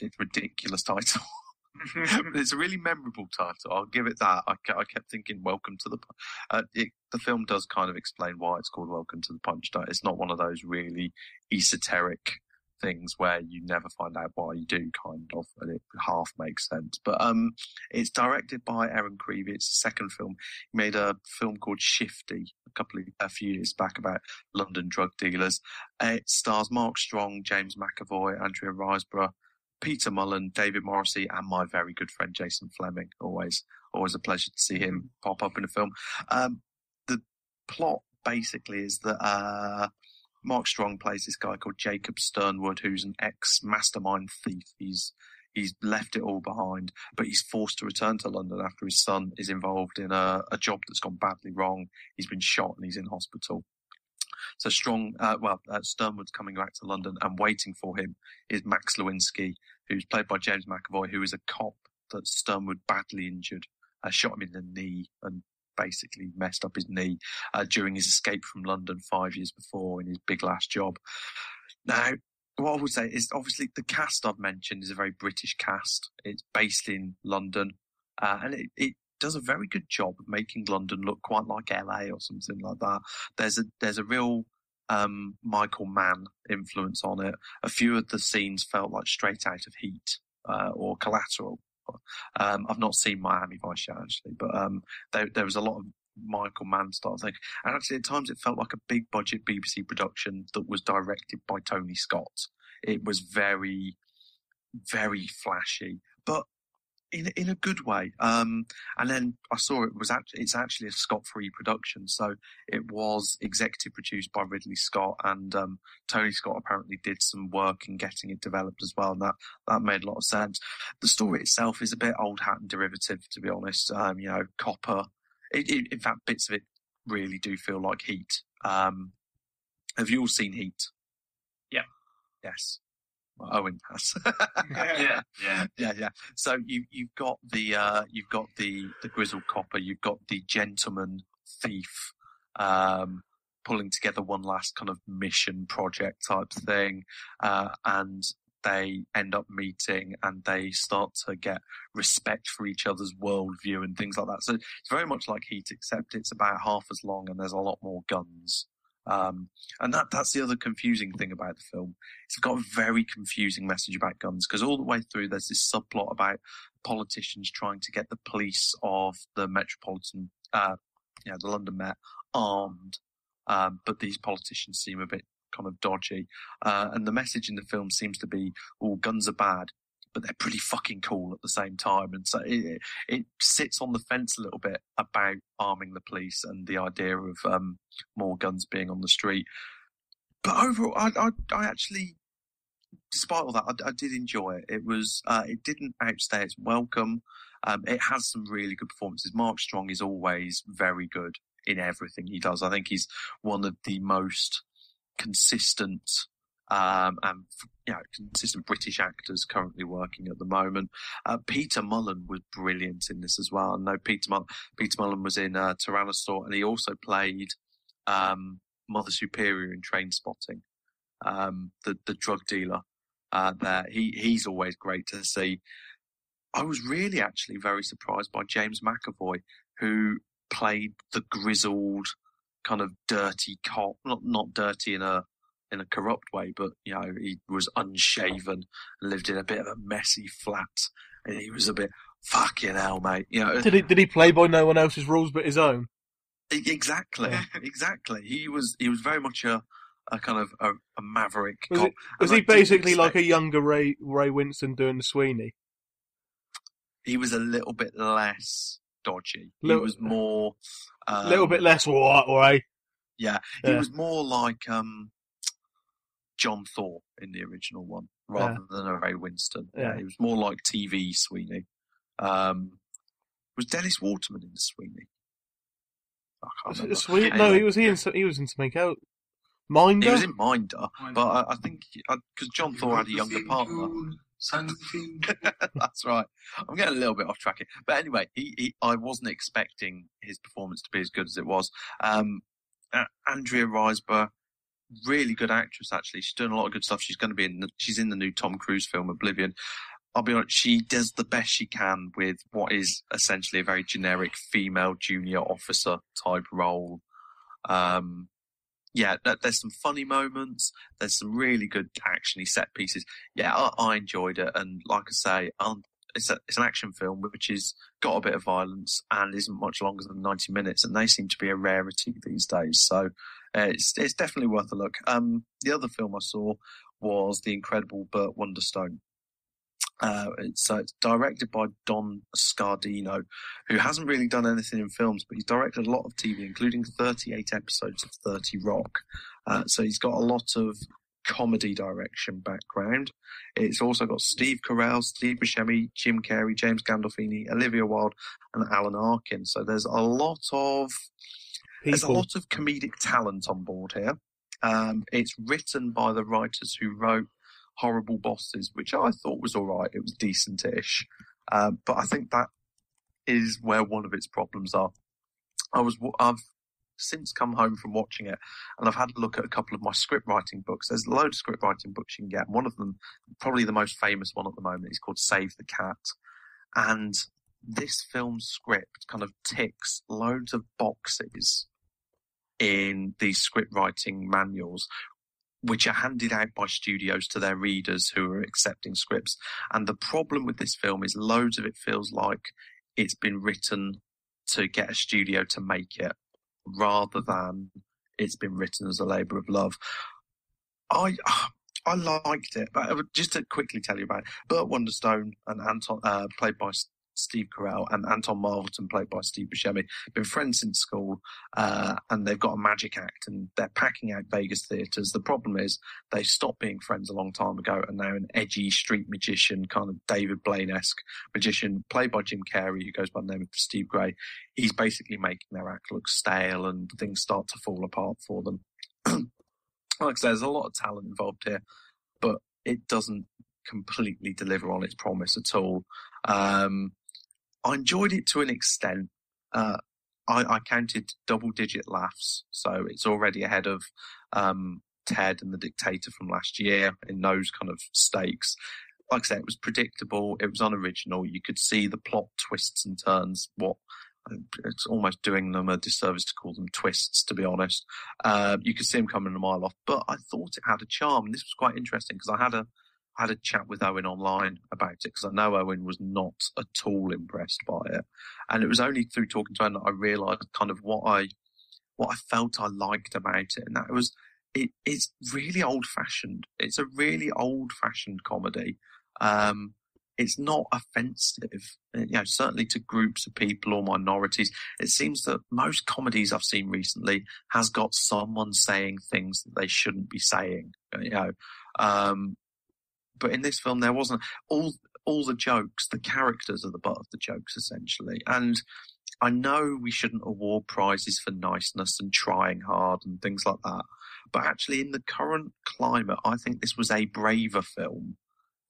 it's ridiculous title. it's a really memorable title. I'll give it that. I, I kept thinking, "Welcome to the." Uh, it, the film does kind of explain why it's called "Welcome to the Punch." It's not one of those really esoteric things where you never find out why you do, kind of, and it half makes sense. But um, it's directed by Eran Creevy. It's the second film. He made a film called Shifty a couple of a few years back about London drug dealers. It stars Mark Strong, James McAvoy, Andrea Riseborough. Peter Mullan, David Morrissey, and my very good friend Jason Flemyng. Always, always a pleasure to see him pop up in a film. Um, the plot basically is that uh, Mark Strong plays this guy called Jacob Sternwood, who's an ex mastermind thief. He's he's left it all behind, but he's forced to return to London after his son is involved in a, a job that's gone badly wrong. He's been shot and he's in hospital. So Strong, uh, well, uh, Sternwood's coming back to London, and waiting for him is Max Lewinsky, who's played by James McAvoy, who is a cop that Sternwood badly injured, uh, shot him in the knee and basically messed up his knee uh, during his escape from London five years before in his big last job. Now, what I would say is obviously the cast I've mentioned is a very British cast. It's based in London, uh, and it, it does a very good job of making London look quite like LA or something like that. There's a there's a real um, Michael Mann influence on it. A few of the scenes felt like straight out of Heat uh, or Collateral. Um, I've not seen Miami Vice yet, actually, but um, there, there was a lot of Michael Mann style thing. And actually, at times, it felt like a big budget BBC production that was directed by Tony Scott. It was very very flashy, but in in a good way. Um, and then I saw it was actually it's actually a Scott Free production, so it was executive produced by Ridley Scott, and um, Tony Scott apparently did some work in getting it developed as well, and that that made a lot of sense. The story itself is a bit old hat and derivative, to be honest. Um, you know, copper. It, it, in fact, bits of it really do feel like Heat. Um, have you all seen Heat?
Yeah.
Yes. Well, Owen has.
yeah, yeah.
yeah, yeah. So you you've got the uh, you've got the the grizzled copper, you've got the gentleman thief, um, pulling together one last kind of mission project type thing, uh, and they end up meeting and they start to get respect for each other's worldview and things like that. So it's very much like Heat, except it's about half as long and there's a lot more guns. Um, and that, that's the other confusing thing about the film. It's got a very confusing message about guns because all the way through there's this subplot about politicians trying to get the police of the metropolitan, uh, you know, the London Met armed. Um, but these politicians seem a bit kind of dodgy. Uh, and the message in the film seems to be, "All guns are bad, but they're pretty fucking cool at the same time." And so it, it sits on the fence a little bit about arming the police and the idea of um, more guns being on the street. But overall, I, I, I actually, despite all that, I, I did enjoy it. It was, uh, it didn't outstay its welcome. Um, it has some really good performances. Mark Strong is always very good in everything he does. I think he's one of the most consistent um, and you know, consistent British actors currently working at the moment. Uh, Peter Mullan was brilliant in this as well. I know Peter Mullan, Peter Mullan was in uh, Tyrannosaur, and he also played um, Mother Superior in Trainspotting, um, the the drug dealer. Uh, there, he he's always great to see. I was really actually very surprised by James McAvoy, who played the grizzled kind of dirty cop, not not dirty in a in a corrupt way, but you know he was unshaven and lived in a bit of a messy flat, and he was a bit fucking hell, mate. You know,
Did he did he play by no one else's rules but his own?
Exactly, exactly. He was he was very much a a kind of a, a maverick.
Was,
cop.
it, was he basically like a younger Ray Ray Winstone doing the Sweeney?
He was a little bit less dodgy. He was more
A
um,
little bit less what, right?
Yeah, he
Yeah.
was more like um, John Thaw in the original one, rather than a Ray Winstone.
Yeah.
he was more like TV Sweeney. Um, was Dennis Waterman in the Sweeney? I can't remember.
the Sweeney?
Anyway,
No, he was he in he was in something out. Minder.
he was in Minder, but I, I think because John Thaw had a younger partner.
Sang the theme.
That's right. I'm getting a little bit off track here, but anyway, he, he I wasn't expecting his performance to be as good as it was. Um, uh, Andrea Riseborough, really good actress. Actually, she's doing a lot of good stuff. She's going to be in. The, she's in the new Tom Cruise film Oblivion. I'll be honest. She does the best she can with what is essentially a very generic female junior officer type role. Um, yeah, there's some funny moments. There's some really good actiony set pieces. Yeah, I, I enjoyed it, and like I say, um, it's a, it's an action film which has got a bit of violence and isn't much longer than 90 minutes, and they seem to be a rarity these days. So uh, it's it's definitely worth a look. Um, the other film I saw was The Incredible Burt Wonderstone. Uh, it's, uh, it's directed by Don Scardino, who hasn't really done anything in films, but he's directed a lot of TV, including 38 episodes of 30 Rock. Uh, so he's got a lot of comedy direction background. It's also got Steve Carell, Steve Buscemi, Jim Carrey, James Gandolfini, Olivia Wilde, and Alan Arkin. So there's a lot of there's a lot of comedic talent on board here. Um, it's written by the writers who wrote Horrible Bosses, which I thought was all right. It was decent-ish, um, but I think that is where one of its problems are. I was I've since come home from watching it, and I've had a look at a couple of my script writing books. There's a load of script writing books you can get. One of them, probably the most famous one at the moment, is called Save the Cat, and this film's script kind of ticks loads of boxes in these script writing manuals, which are handed out by studios to their readers who are accepting scripts. And the problem with this film is loads of it feels like it's been written to get a studio to make it rather than it's been written as a labour of love. I I liked it, but just to quickly tell you about it, Burt Wonderstone and Anton, uh, played by Steve Carell and Anton Marvelton, played by Steve Buscemi, been friends since school, uh, and they've got a magic act, and they're packing out Vegas theatres. The problem is they stopped being friends a long time ago, and now an edgy street magician, kind of David Blaine esque magician, played by Jim Carrey, who goes by the name of Steve Gray. He's basically making their act look stale, and things start to fall apart for them. like I say, there's a lot of talent involved here, but it doesn't completely deliver on its promise at all. Um, I enjoyed it to an extent. Uh, I, I, counted double digit laughs, so it's already ahead of um, Ted and the Dictator from last year in those kind of stakes. Like I said, it was predictable, it was unoriginal. You could see the plot twists and turns. What it's almost doing them a disservice to call them twists, to be honest. Uh, you could see them coming a mile off, but I thought it had a charm. This was quite interesting because I had a had a chat with Owen online about it because I know Owen was not at all impressed by it, and it was only through talking to him that I realised kind of what I what I felt I liked about it, and that was it. It's really old fashioned. It's a really old fashioned comedy. Um, it's not offensive, you know, certainly to groups of people or minorities. It seems that most comedies I've seen recently has got someone saying things that they shouldn't be saying, you know. Um, but in this film, there wasn't all all the jokes. The characters are the butt of the jokes, essentially. And I know we shouldn't award prizes for niceness and trying hard and things like that. But actually, in the current climate, I think this was a braver film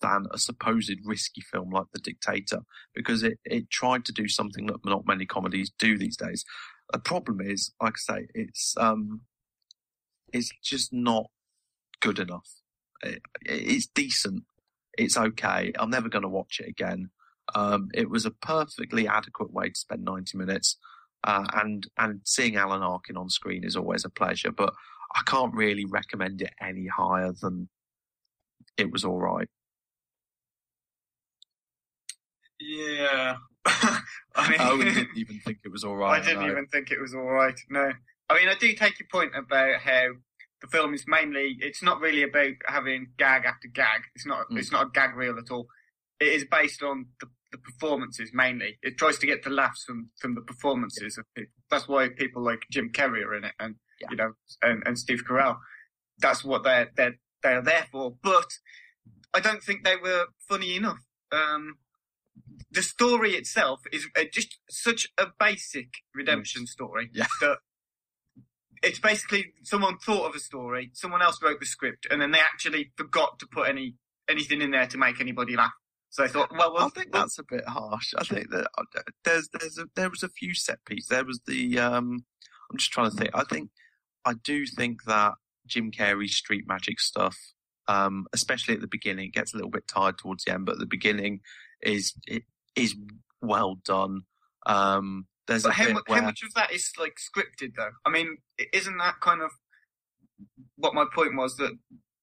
than a supposed risky film like The Dictator because it, it tried to do something that not many comedies do these days. The problem is, like I say, it's um, it's just not good enough it's decent. It's okay. I'm never going to watch it again. Um, it was a perfectly adequate way to spend 90 minutes. Uh, and, and seeing Alan Arkin on screen is always a pleasure, but I can't really recommend it any higher than it was all right.
Yeah.
I mean, I didn't even think it was all right.
I didn't even think it was all right. No. I mean, I do take your point about how the film is mainly it's not really about having gag after gag. It's not mm. it's not a gag reel at all. It is based on the, the performances mainly. It tries to get the laughs from from the performances yeah. of people. That's why people like Jim Carrey are in it, and yeah. you know, and, and Steve Carell. That's what they're they're they're there for. But I don't think they were funny enough. Um, the story itself is just such a basic redemption story
yeah.
that it's basically someone thought of a story, someone else wrote the script, and then they actually forgot to put any anything in there to make anybody laugh. So I thought, well, well
I think that's a bit harsh. I think that uh, there's there's a, there was a few set pieces. There was the um, I'm just trying to think. I think I do think that Jim Carrey's street magic stuff, um, especially at the beginning, gets a little bit tired towards the end, but at the beginning is it is well done. Um, there's
but how,
where...
how much of that is like scripted though? I mean, isn't that kind of what my point was that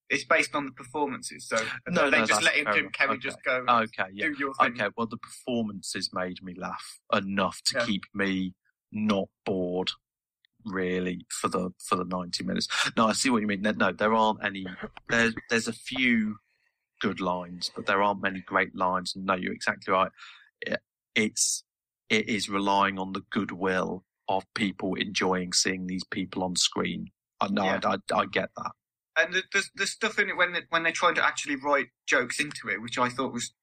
it's based on the performances. So
no,
they
no,
just let him
Jim
Carrey
okay.
just go.
Okay, yeah.
Do your thing.
Okay, well the performances made me laugh enough to
Yeah.
keep me not bored. Really, for the for the ninety minutes. No, I see what you mean. No, there aren't any. There's there's a few good lines, but there aren't many great lines. And no, you're exactly right. It, it's it is relying on the goodwill of people enjoying seeing these people on screen. I know,
Yeah.
I, I, I get that.
And the, the, the stuff in it when they, when they tried to actually write jokes into it, which I thought was,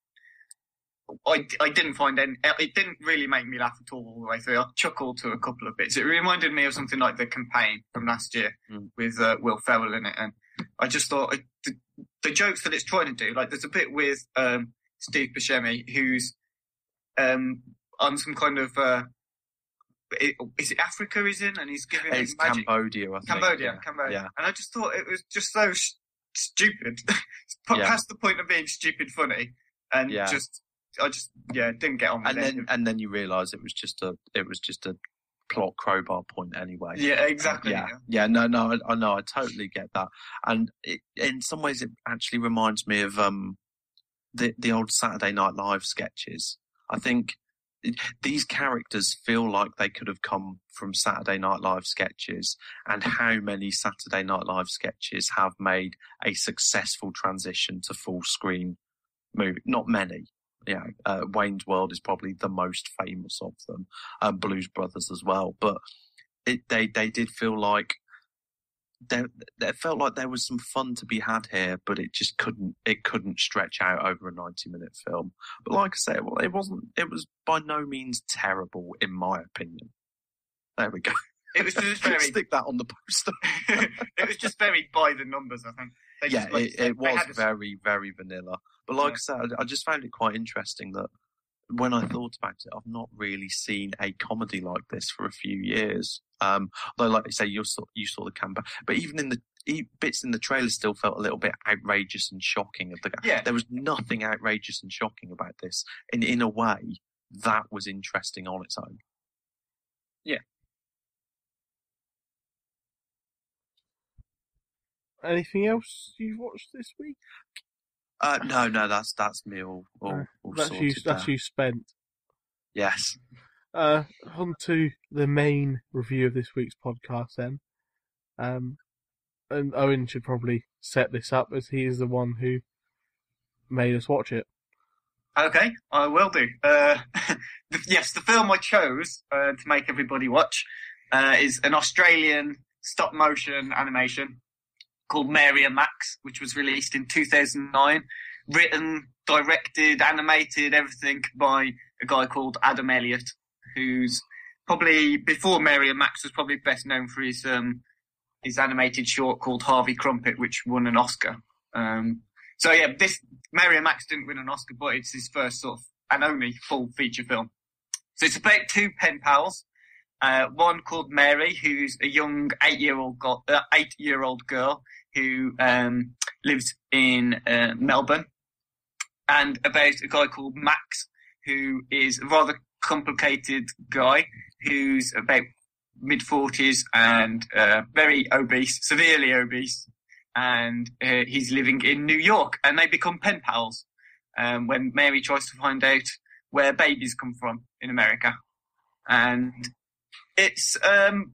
I, I didn't find any, it didn't really make me laugh at all all the way through. I chuckled to a couple of bits. It reminded me of something like the campaign from last year
Mm.
with uh, Will Ferrell in it, and I just thought the, the jokes that it's trying to do, like there's a bit with um, Steve Buscemi who's um, on some kind of uh, is it Africa he's in, and he's giving
It's
magic.
Cambodia, I think.
Cambodia,
yeah.
Cambodia.
Yeah.
And I just thought it was just so sh- stupid, Put
Yeah.
past the point of being stupid funny, and
Yeah.
just I just yeah didn't get on with
and
it.
then and then you realise it was just a it was just a plot crowbar point anyway.
yeah, exactly.
Yeah, yeah, no, no, I, I know, I totally get that, and it, in some ways, it actually reminds me of um the the old Saturday Night Live sketches. I think these characters feel like they could have come from Saturday Night Live sketches, and how many Saturday Night Live sketches have made a successful transition to full screen movie? Not many. Yeah, uh, Wayne's World is probably the most famous of them, um, Blues Brothers as well. But it, they they did feel like there, it felt like there was some fun to be had here, but it just couldn't it couldn't stretch out over a ninety minute film. But like I said, well, it wasn't. It was by no means terrible, in my opinion. There we go.
It was just very.
Stick that on the poster.
it was just very by the numbers. I think. They
yeah,
just, like
it, it was very, very vanilla. But like
Yeah.
I said, I just found it quite interesting that when I thought about it, I've not really seen a comedy like this for a few years. Um, although, like I say, you saw you saw the camper, but even in the e- bits in the trailer, still felt a little bit outrageous and shocking. Of the
Yeah.
there was nothing outrageous and shocking about this, and in a way, that was interesting on its own. Yeah.
Anything else you've watched this week?
Uh, no, no, that's that's me all all,
Uh,
all
that's
sorted
you. That's you spent.
Yes.
Uh, on to the main review of this week's podcast then. Um, and Owen should probably set this up as he is the one who made us watch it.
Okay, I will do. Uh, yes, the film I chose uh, to make everybody watch uh, is an Australian stop motion animation called Mary and Max, which was released in 2009. Written, directed, animated, everything by a guy called Adam Elliott, who's probably before Mary and Max was probably best known for his um, his animated short called Harvie Krumpet, which won an Oscar. Um, so yeah, this Mary and Max didn't win an Oscar, but it's his first sort of and only full feature film. So it's about two pen pals. Uh, one called Mary, who's a young eight-year-old go- uh, eight-year-old girl who um, lives in uh, Melbourne, and about a guy called Max, who is a rather complicated guy who's about mid forties and uh, very obese, severely obese, and uh, he's living in New York, and they become pen pals um, when Mary tries to find out where babies come from in America, and it's um,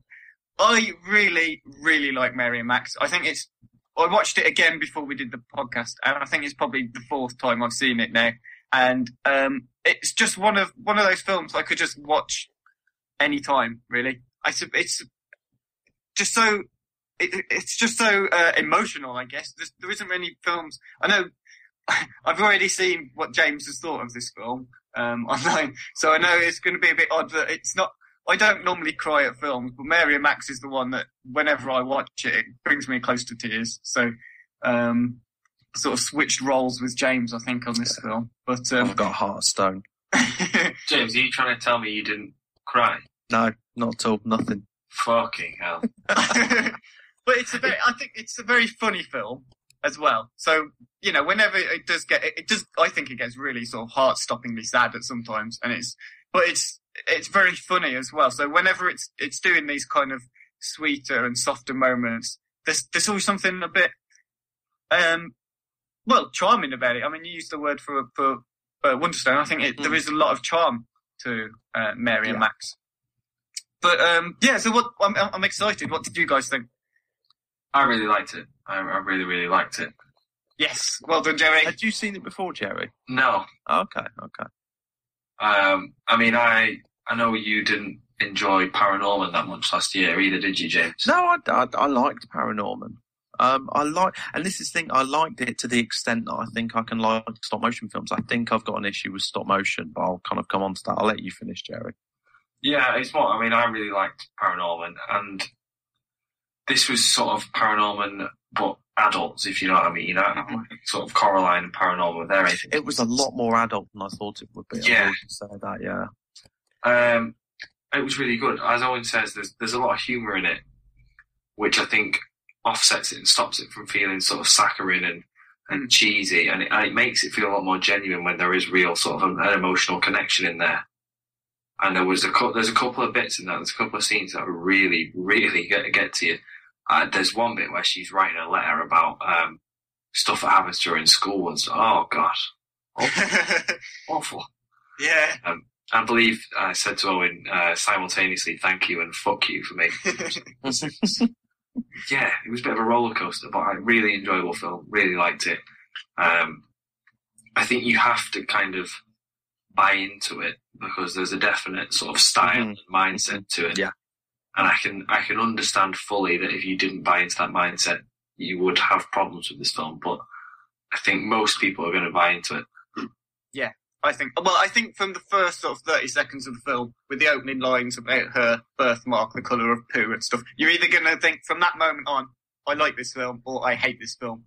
I really really like Mary and Max. I think it's I watched it again before we did the podcast, and I think it's probably the fourth time I've seen it now, and um, it's just one of one of those films I could just watch anytime. Really, I it's just so it, it's just so uh, emotional. I guess There's, there isn't many films. I know I've already seen what James has thought of this film um, online, so I know it's going to be a bit odd that it's not. I don't normally cry at films, but Mary and Max is the one that whenever I watch it, it brings me close to tears. So, um, sort of switched roles with James, I think, on this film. But um,
I've got heart of stone.
James, are you trying to tell me you didn't cry?
No, not at all. Nothing.
Fucking hell.
but it's a very, I think it's a very funny film as well. So you know, whenever it does get, it, it does. I think it gets really sort of heart-stoppingly sad at sometimes, and it's, but it's it's very funny as well. So whenever it's it's doing these kind of sweeter and softer moments, there's there's always something a bit, um, well, charming about it. I mean, you used the word for a for uh, Wonderstone. I think it, there is a lot of charm to uh, Mary and Max. But um, yeah, so what? I'm, I'm excited. What did you guys think?
I really liked it. I, I really, really liked it.
Yes, well done, Jerry.
Had you seen it before, Jerry?
No,
Okay, okay.
Um, I mean, I I know you didn't enjoy Paranorman that much last year either, did you, James?
No, I, I, I liked Paranorman. Um, I like, and this is the thing, I liked it to the extent that I think I can like stop motion films. I think I've got an issue with stop motion, but I'll kind of come on to that. I'll let you finish, Jerry.
Yeah, it's more. I mean, I really liked Paranorman, and this was sort of Paranorman, but adults, if you know what I mean. Uh, Sort of Coraline and Paranorman. They're
It was a lot more adult than I thought it would be.
Yeah.
say that, yeah.
Um, it was really good. As Owen says, there's there's a lot of humour in it, which I think offsets it and stops it from feeling sort of saccharine and, and cheesy, and it, and it makes it feel a lot more genuine when there is real sort of an, an emotional connection in there. And there was a cou- there's a couple of bits in that. There's a couple of scenes that really really get get to you. Uh, there's one bit where she's writing a letter about um, stuff that happens to her in school and so, oh god, awful. awful.
yeah,
I believe I said to Owen uh, simultaneously, "Thank you" and "fuck you" for me. yeah, it was a bit of a roller coaster, but I really enjoyable film. Really liked it. Um, I think you have to kind of buy into it because there's a definite sort of style
Mhm.
and mindset to it.
Yeah.
And I can I can understand fully that if you didn't buy into that mindset, you would have problems with this film. But I think most people are going to buy into it.
Yeah, I think. Well, I think from the first sort of thirty seconds of the film, with the opening lines about her birthmark, the colour of poo and stuff, you're either going to think from that moment on, I like this film or I hate this film.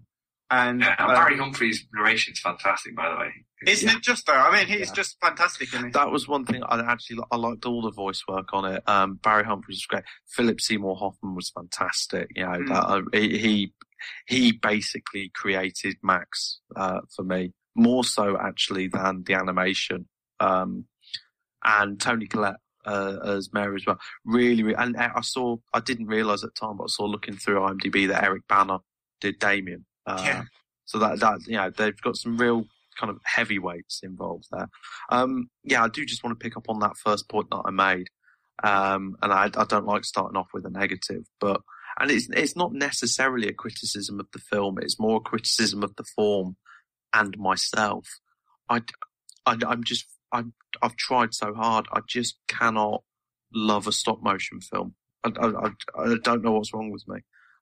And
Yeah, and
um,
Barry Humphries' narration is fantastic, by the way.
isn't it just though? I mean, he's
Yeah.
just fantastic in it.
That was one thing I actually I liked all the voice work on it. Um, Barry Humphries was great. Philip Seymour Hoffman was fantastic. You know,
Mm.
that, uh, he, he he basically created Max uh, for me more so actually than the animation. Um, and Toni Collette uh, as Mary as well. Really, really, and I saw I didn't realize at the time, but I saw looking through IMDb that Eric Bana did Damian. Uh,
Yeah.
So that that you know they've got some real kind of heavyweights involved there. Um, yeah, I do just want to pick up on that first point that I made. Um, and I, I don't like starting off with a negative, but, and it's, it's not necessarily a criticism of the film. It's more a criticism of the form and myself. I, I, I'm just, I'm, I've tried so hard. I just cannot love a stop motion film. I, I, I, I don't know what's wrong with me.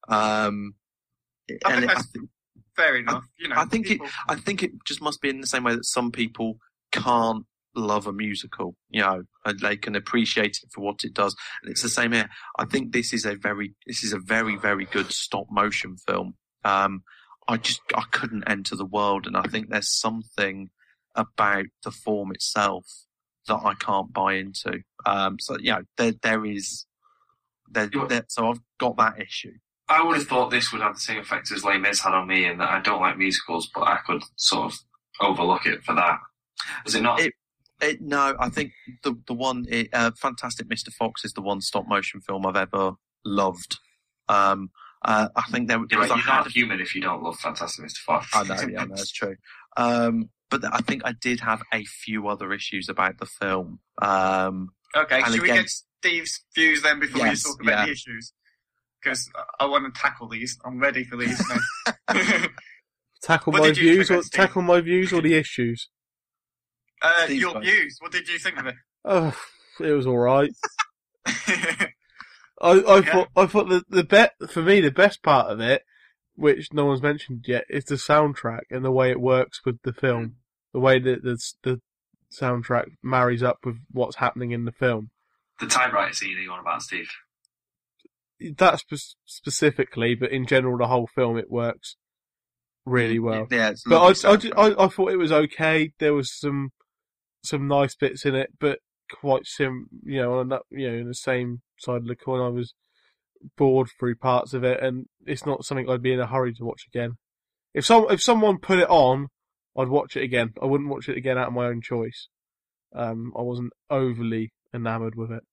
Um,
I
and
think
it, I think,
Fair enough. you know,
I think it- I think it just must be in the same way that some people can't love a musical, you know, and they can appreciate it for what it does. And it's the same here. I think this is a very, this is a very, very good stop motion film. Um, I just, I couldn't enter the world. And I think there's something about the form itself that I can't buy into. Um, so, you know, there, there is, there, there, so I've got that issue.
I would have thought this would have the same effect as Les Mis had on me, in that I don't like musicals, but I could sort of overlook it for that. Is it not?
It- It, no, I think the the one it, uh, Fantastic Mr. Fox is the one stop motion film I've ever loved. Um, uh, I think there,
you're,
because I
you're not
had-
human if you don't love Fantastic Mr. Fox.
I know, yeah, no, that's true. Um, but I think I did have a few other issues about the film. Um,
Okay,
And
should we get Steve's views then before
Yes,
you talk about
yeah.
the issues? Because I want to tackle these. I'm ready for these now.
Tackle
What
my views or tackle my views or the issues.
uh, your
fine.
views. What did you think of it?
Oh, it was all right. I, I
Yeah.
thought I thought the the bet for me the best part of it, which no one's mentioned yet, is the soundtrack and the way it works with the film. The way that the the soundtrack marries up with what's happening in the film.
the typewriter scene you're on about, Steve.
That spe- specifically, but in general, the whole film it works really well.
yeah, it's
But I, I, I, I thought it was okay. There was some some nice bits in it, but quite sim. You know, on that, you know, in the same side of the coin, I was bored through parts of it, and it's not something I'd be in a hurry to watch again. If some if someone put it on, I'd watch it again. I wouldn't watch it again out of my own choice. Um, I wasn't overly enamored with it.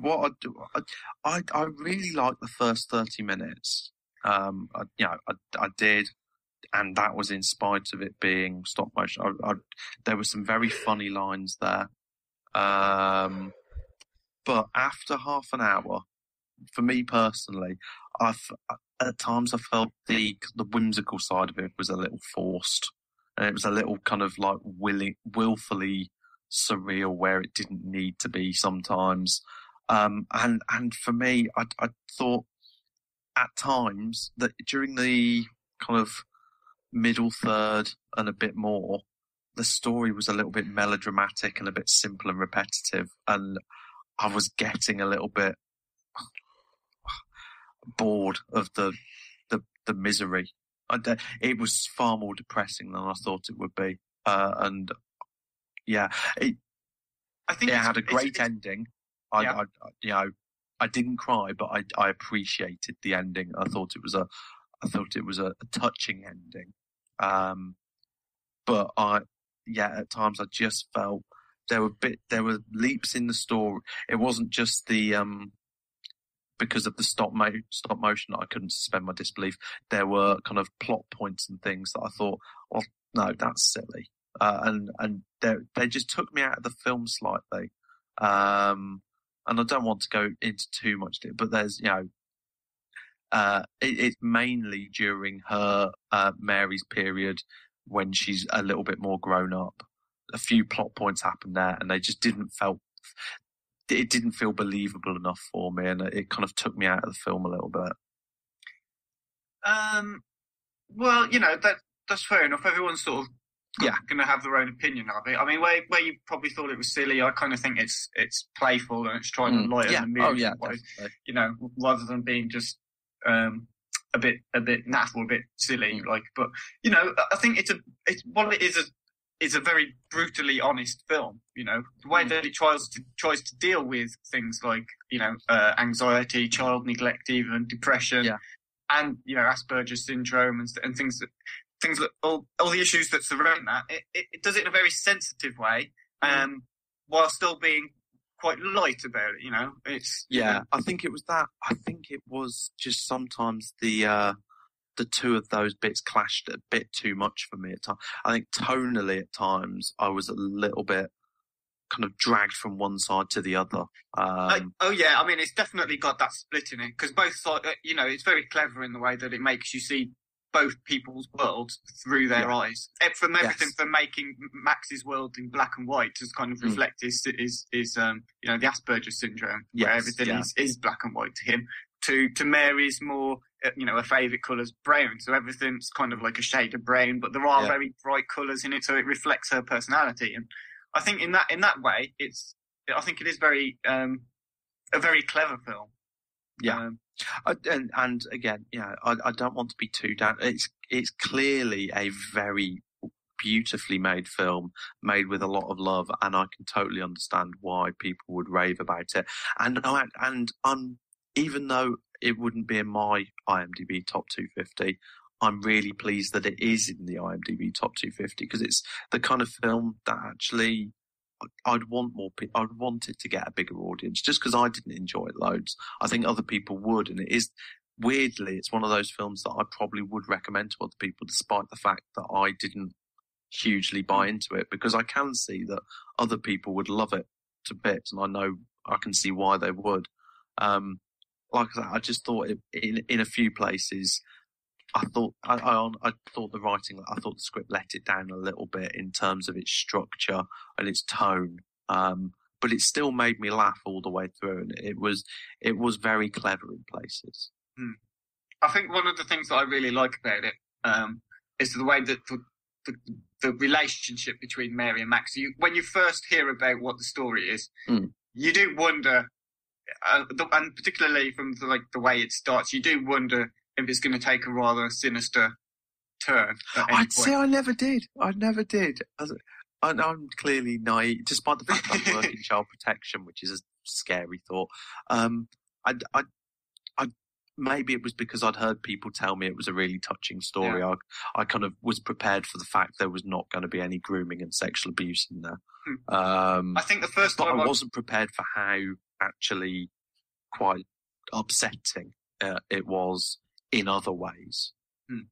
What I do, I, I, really like the first 30 minutes. Um, I, you know, I, I did, and that was in spite of it being stop motion. I, I, there were some very funny lines there. Um, but after half an hour, for me personally, I've, at times I felt the, the whimsical side of it was a little forced. And it was a little kind of like willing, willfully surreal where it didn't need to be sometimes. Um, and and for me, I, I thought at times that during the kind of middle third and a bit more, the story was a little bit melodramatic and a bit simple and repetitive, and I was getting a little bit bored of the the, the misery. I, it was far more depressing than I thought it would be, uh, and yeah, it,
I think
it had a
it's-
great
it's-
ending. I,
Yeah.
I, I, you know, I didn't cry, but I, I appreciated the ending. I thought it was a, I thought it was a, a touching ending. Um, but I, yeah, at times I just felt there were bit, there were leaps in the story. It wasn't just the, um, because of the stop mo- stop motion that I couldn't suspend my disbelief. There were kind of plot points and things that I thought, well, no, that's silly. uh, and and they they just took me out of the film slightly. Um, and I don't want to go into too much, but there's you know, uh, it, it's mainly during her uh, Mary's period when she's a little bit more grown up. A few plot points happened there, and they just didn't felt it didn't feel believable enough for me, and it kind of took me out of the film a little bit.
Um, well, you know that that's fair enough. Everyone's sort of
Yeah.
going to have their own opinion of it. I mean, where where you probably thought it was silly, I kind of think it's it's playful and it's trying
Mm,
to lighten
yeah.
the mood.
Oh yeah, definitely.
you know, rather than being just um, a bit a bit naff or a bit silly.
Mm.
Like, but you know, I think it's a it's what it is a is a very brutally honest film. You know, the way
Mm.
that it tries to tries to deal with things like you know uh, anxiety, child neglect, even depression,
Yeah.
and you know Asperger's syndrome and, and things that things that all all the issues that surround that. It, it, it does it in a very sensitive way,
Mm.
um, while still being quite light about it. You know, it's
Yeah, I think it was that. I think it was just sometimes the uh, the two of those bits clashed a bit too much for me at times. I think tonally at times I was a little bit kind of dragged from one side to the other. Um,
oh yeah, I mean it's definitely got that split in it because both sides, you know, it's very clever in the way that it makes you see both people's worlds through their
Yeah.
eyes. From everything
Yes.
from making Max's world in black and white to kind of
Mm.
reflect his, his, his, um, you know, the Asperger's syndrome, where everything
yeah.
is, is black and white to him. To to Mary's more, uh, you know, her favourite colour's brown, so everything's kind of like a shade of brown, but there are
Yeah.
very bright colours in it, so it reflects her personality. And I think in that in that way, it's I think it is very um, a very clever film.
Yeah.
Um,
And and again, yeah, I, I don't want to be too down. It's it's clearly a very beautifully made film, made with a lot of love, and I can totally understand why people would rave about it. And I and um, even though it wouldn't be in my IMDb top 250, I'm really pleased that it is in the IMDb top 250 because it's the kind of film that actually. I'd want more. pe- I'd want it to get a bigger audience, just because I didn't enjoy it loads. I think other people would, and it is weirdly, it's one of those films that I probably would recommend to other people, despite the fact that I didn't hugely buy into it, because I can see that other people would love it to bits, and I know I can see why they would. Um, like I said, I just thought it, in in a few places, I thought I, I I thought the writing, I thought the script let it down a little bit in terms of its structure and its tone. Um, but it still made me laugh all the way through, and it was it was very clever in places.
I think one of the things that I really like about it um, is the way that the, the, the relationship between Mary and Max. You, when you first hear about what the story is,
Mm.
you do wonder, uh, the, and particularly from the, like the way it starts, you do wonder if it's going to take a rather sinister turn.
I'd
point.
say I never did. I never did. I, I'm clearly naive, despite the fact that I work in child protection, which is a scary thought. Um, I, I, I, maybe it was because I'd heard people tell me it was a really touching story. I, I kind of was prepared for the fact there was not going to be any grooming and sexual abuse in there. Um,
I think the first
but
time
I
I
wasn't prepared for how actually quite upsetting uh, it was in other ways.
Hmm.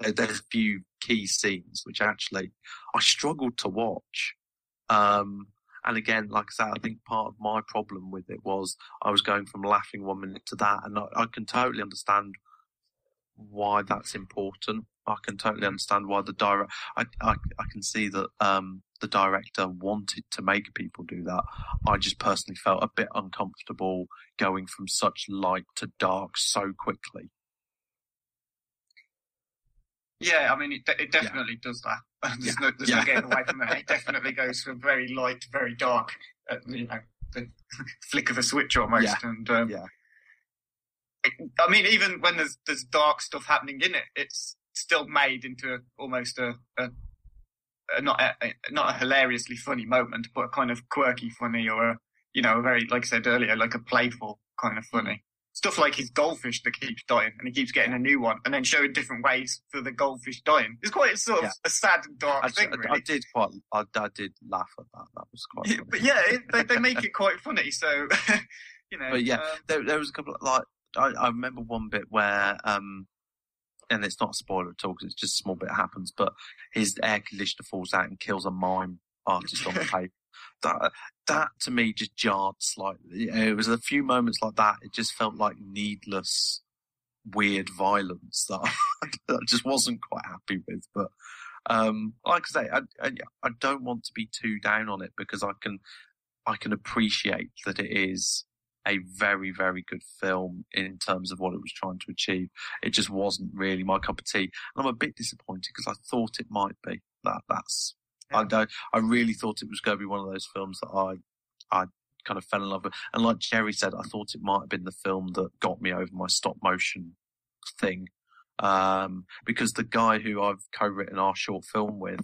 There- There's a few key scenes which actually I struggled to watch. Um, and again, like I said, I think part of my problem with it was I was going from laughing one minute to that, and I, I can totally understand why that's important. I can totally understand why the direct. I, I I can see that um, the director wanted to make people do that. I just personally felt a bit uncomfortable going from such light to dark so quickly.
Yeah, I mean, it, de- it definitely does that. There's, no, there's no getting away from that. It definitely goes from very light to very dark, you know, the flick of a switch almost.
Yeah.
And um,
Yeah.
it- I mean, even when there's there's dark stuff happening in it, it's still made into almost a, a, a not a, a- not a hilariously funny moment, but a kind of quirky funny or a you know a very like I said earlier, like a playful kind of funny. Stuff like his goldfish that keeps dying, and he keeps getting a new one, and then showing different ways for the goldfish dying. It's quite sort of
Yeah.
a sad and dark
I,
thing,
I-
really.
I did quite. I, I did laugh at that. That was quite.
Yeah, but yeah, it, they, they make it quite funny. So, you know,
But yeah,
um,
there, there was a couple of like I, I remember one bit where um and it's not a spoiler at all because it's just a small bit happens, but his air conditioner falls out and kills a mime artist on the paper. That that to me just jarred slightly. It was a few moments like that. It just felt like needless, weird violence that I, I just wasn't quite happy with. But um, like I say, I, I I don't want to be too down on it because I can I can appreciate that it is a very, very good film in terms of what it was trying to achieve. It just wasn't really my cup of tea. And I'm a bit disappointed because I thought it might be. That that's I don't I really thought it was going to be one of those films that I I kind of fell in love with. And like Jerry said, I thought it might have been the film that got me over my stop motion thing. Um, because the guy who I've co-written our short film with,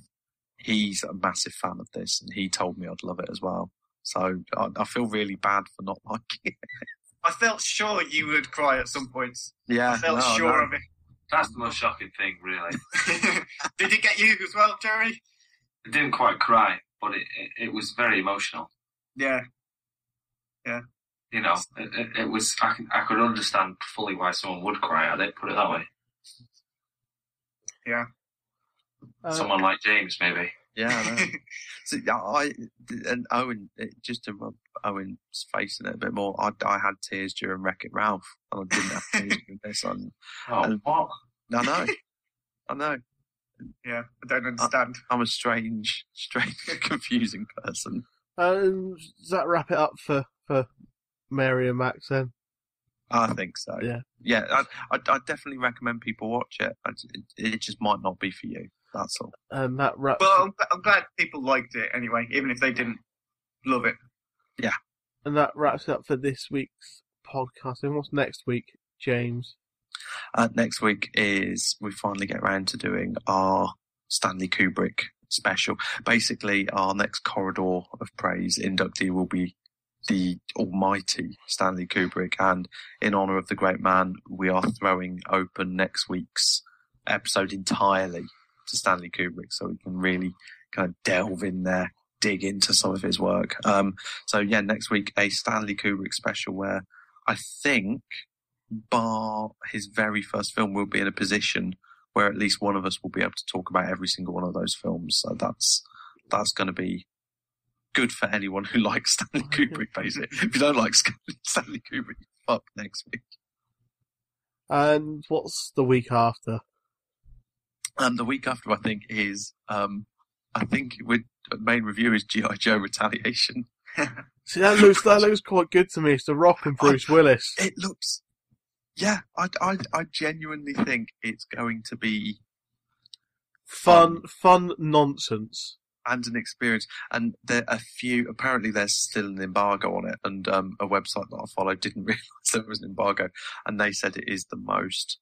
he's a massive fan of this and he told me I'd love it as well. So I, I feel really bad for not liking it.
I felt sure you would cry at some points.
Yeah,
I felt
no,
sure
no.
of it.
That's the most shocking thing, really.
Did it get you as well, Jerry?
I didn't quite cry, but it, it, it was very emotional.
Yeah. Yeah.
You know, it, it, it was. I, can, I could understand fully why someone would cry at it. Put it that way. Yeah.
Uh,
someone like James, maybe.
Yeah, I so, I and Owen just to rub Owen's face in it a bit more. I, I had tears during Wreck It Ralph, and I didn't have tears during this. And
Oh,
And-
what?
I know, I know.
Yeah, I don't understand.
I'm a strange, strange, confusing person.
um, does that wrap it up for, for Mary and Max then?
I think so.
Yeah.
yeah. I, I, I definitely recommend people watch it. I, it. It just might not be for you. That's all.
And that wraps
But I'm, I'm glad people liked it anyway, even if they didn't love it. Yeah.
And that wraps it up for this week's podcast. And what's next week, James?
Uh, next week is we finally get around to doing our Stanley Kubrick special. Basically, our next corridor of praise inductee will be the almighty Stanley Kubrick. And in honor of the great man, we are throwing open next week's episode entirely to Stanley Kubrick so we can really kind of delve in there, dig into some of his work. Um, so yeah, next week, a Stanley Kubrick special where I think bar his very first film, we'll be in a position where at least one of us will be able to talk about every single one of those films. So that's that's going to be good for anyone who likes Stanley Kubrick. Basically, if you don't like Stanley Kubrick, fuck next week.
And what's the week after?
And the week after, I think is um, I think with main review is GI Joe Retaliation.
See, that looks that looks quite good to me. It's The Rock and Bruce Willis.
It looks, yeah, I, I, I genuinely think it's going to be
Fun, fun nonsense.
and an experience. And there are a few. Apparently, there's still an embargo on it, and um, a website that I follow didn't realise there was an embargo, and they said it is the most.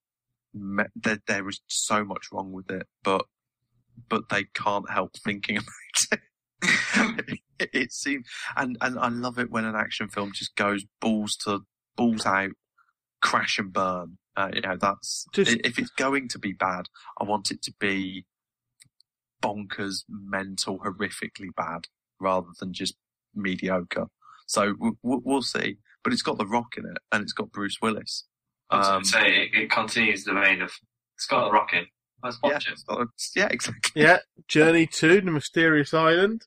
Me- there, there is so much wrong with it, but but they can't help thinking about it. it, it seems, and and I love it when an action film just goes balls to balls out, crash and burn. Uh, you know, that's
Just-
if it's going to be bad, I want it to be bonkers, mental, horrifically bad, rather than just mediocre. So w- w- we'll see. But it's got The Rock in it, and it's got Bruce Willis.
I was
Um,
going say it, it continues the vein of Scott the Rocket. Let's
Yeah,
it.
so it's- yeah, exactly.
Yeah, Journey to the Mysterious Island.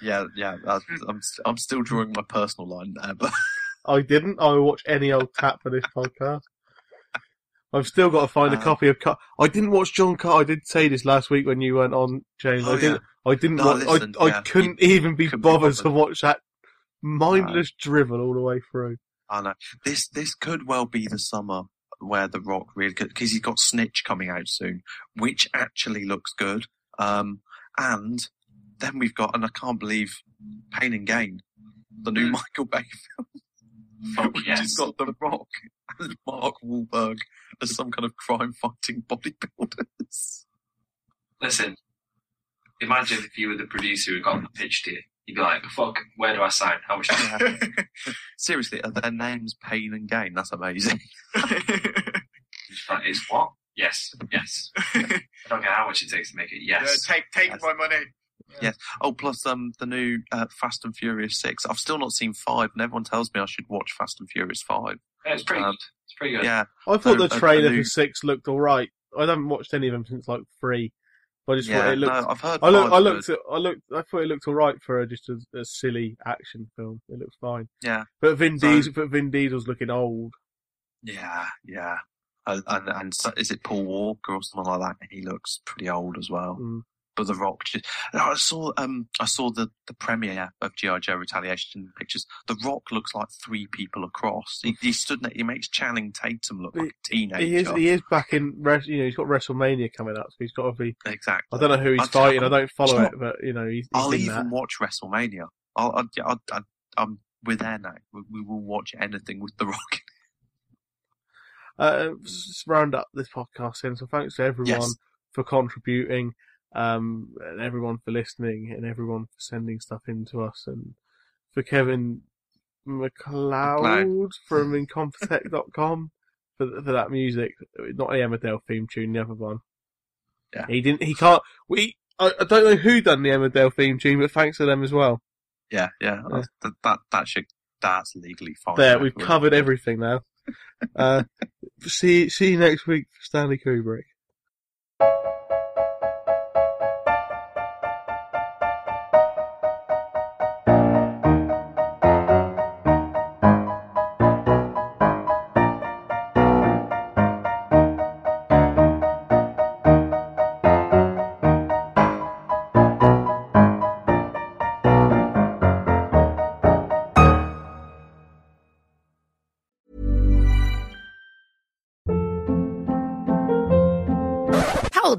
Yeah, yeah. I, I'm I'm still drawing my personal line there, but
I didn't. I watch any old tap for this podcast. I've still got to find a
Uh,
copy of. Car- I didn't watch John Carter. I did say this last week when you went on, James.
Oh,
I didn't. I didn't.
No,
watch,
listen,
I, I couldn't even be
couldn't be
bothered to watch that mindless drivel all the way through.
I know this this could well be the summer where The Rock really because he's got Snitch coming out soon, which actually looks good. Um, and then we've got, and I can't believe Pain and Gain, the new
Mm.
Michael Bay film, which has
yes.
got The Rock and Mark Wahlberg as some kind of crime fighting bodybuilders.
Listen, imagine if you were the producer who got the pitch to you. You'd be like, fuck, where do I sign? How much?
Seriously, are their names Pain and Gain? That's amazing.
It's like, It's what? Yes, yes. I don't care how much it takes to make it.
Yeah,
Yes.
take take
Yes.
my money.
Oh, plus um the new uh, Fast and Furious Six. I've still not seen five, and everyone tells me I should watch Fast and Furious Five.
Yeah, it's pretty
Um,
good. It's pretty good.
Yeah,
I thought
So,
the
uh,
trailer
the new-
for six looked all right. I haven't watched any of them since like three. But I just
yeah,
thought it looked.
no, I've heard.
I look, I looked, at, I looked, I thought it looked alright for a, just a, a silly action film. It looks fine.
Yeah,
But Vin
So-
Diesel, but Vin Diesel's looking old.
yeah, yeah. And, and, and so, is it Paul Walker or something like that? He looks pretty old as well.
Mm.
But The Rock just. I saw um I saw the the premiere of GI Joe Retaliation pictures. The Rock looks like three people across. He, he stood. ne- He makes Channing Tatum look like a teenager.
He is, he is back in. You know, he's got WrestleMania coming up, so he's got to be.
exactly.
I don't know who he's
I'll-
fighting. I don't follow it, but you know, he's, he's
I'll even
that.
watch WrestleMania. I'll, I'll, I'll, I'll, I'm we're there now. We, we will watch anything with The Rock.
Uh, round up this podcast then. So thanks to everyone
Yes.
for contributing, um, and everyone for listening, and everyone for sending stuff in to us, and for Kevin MacLeod from Incompetech.com for for that music. Not the Emmerdale theme tune, the other one.
Yeah.
He didn't. He can't. We. I, I don't know who done the Emmerdale theme tune, but thanks to them as well.
Yeah, yeah.
Yeah.
That, that that should that's legally fine.
There, we've covered everything now. Uh, see, see you next week Stanley Kubrick.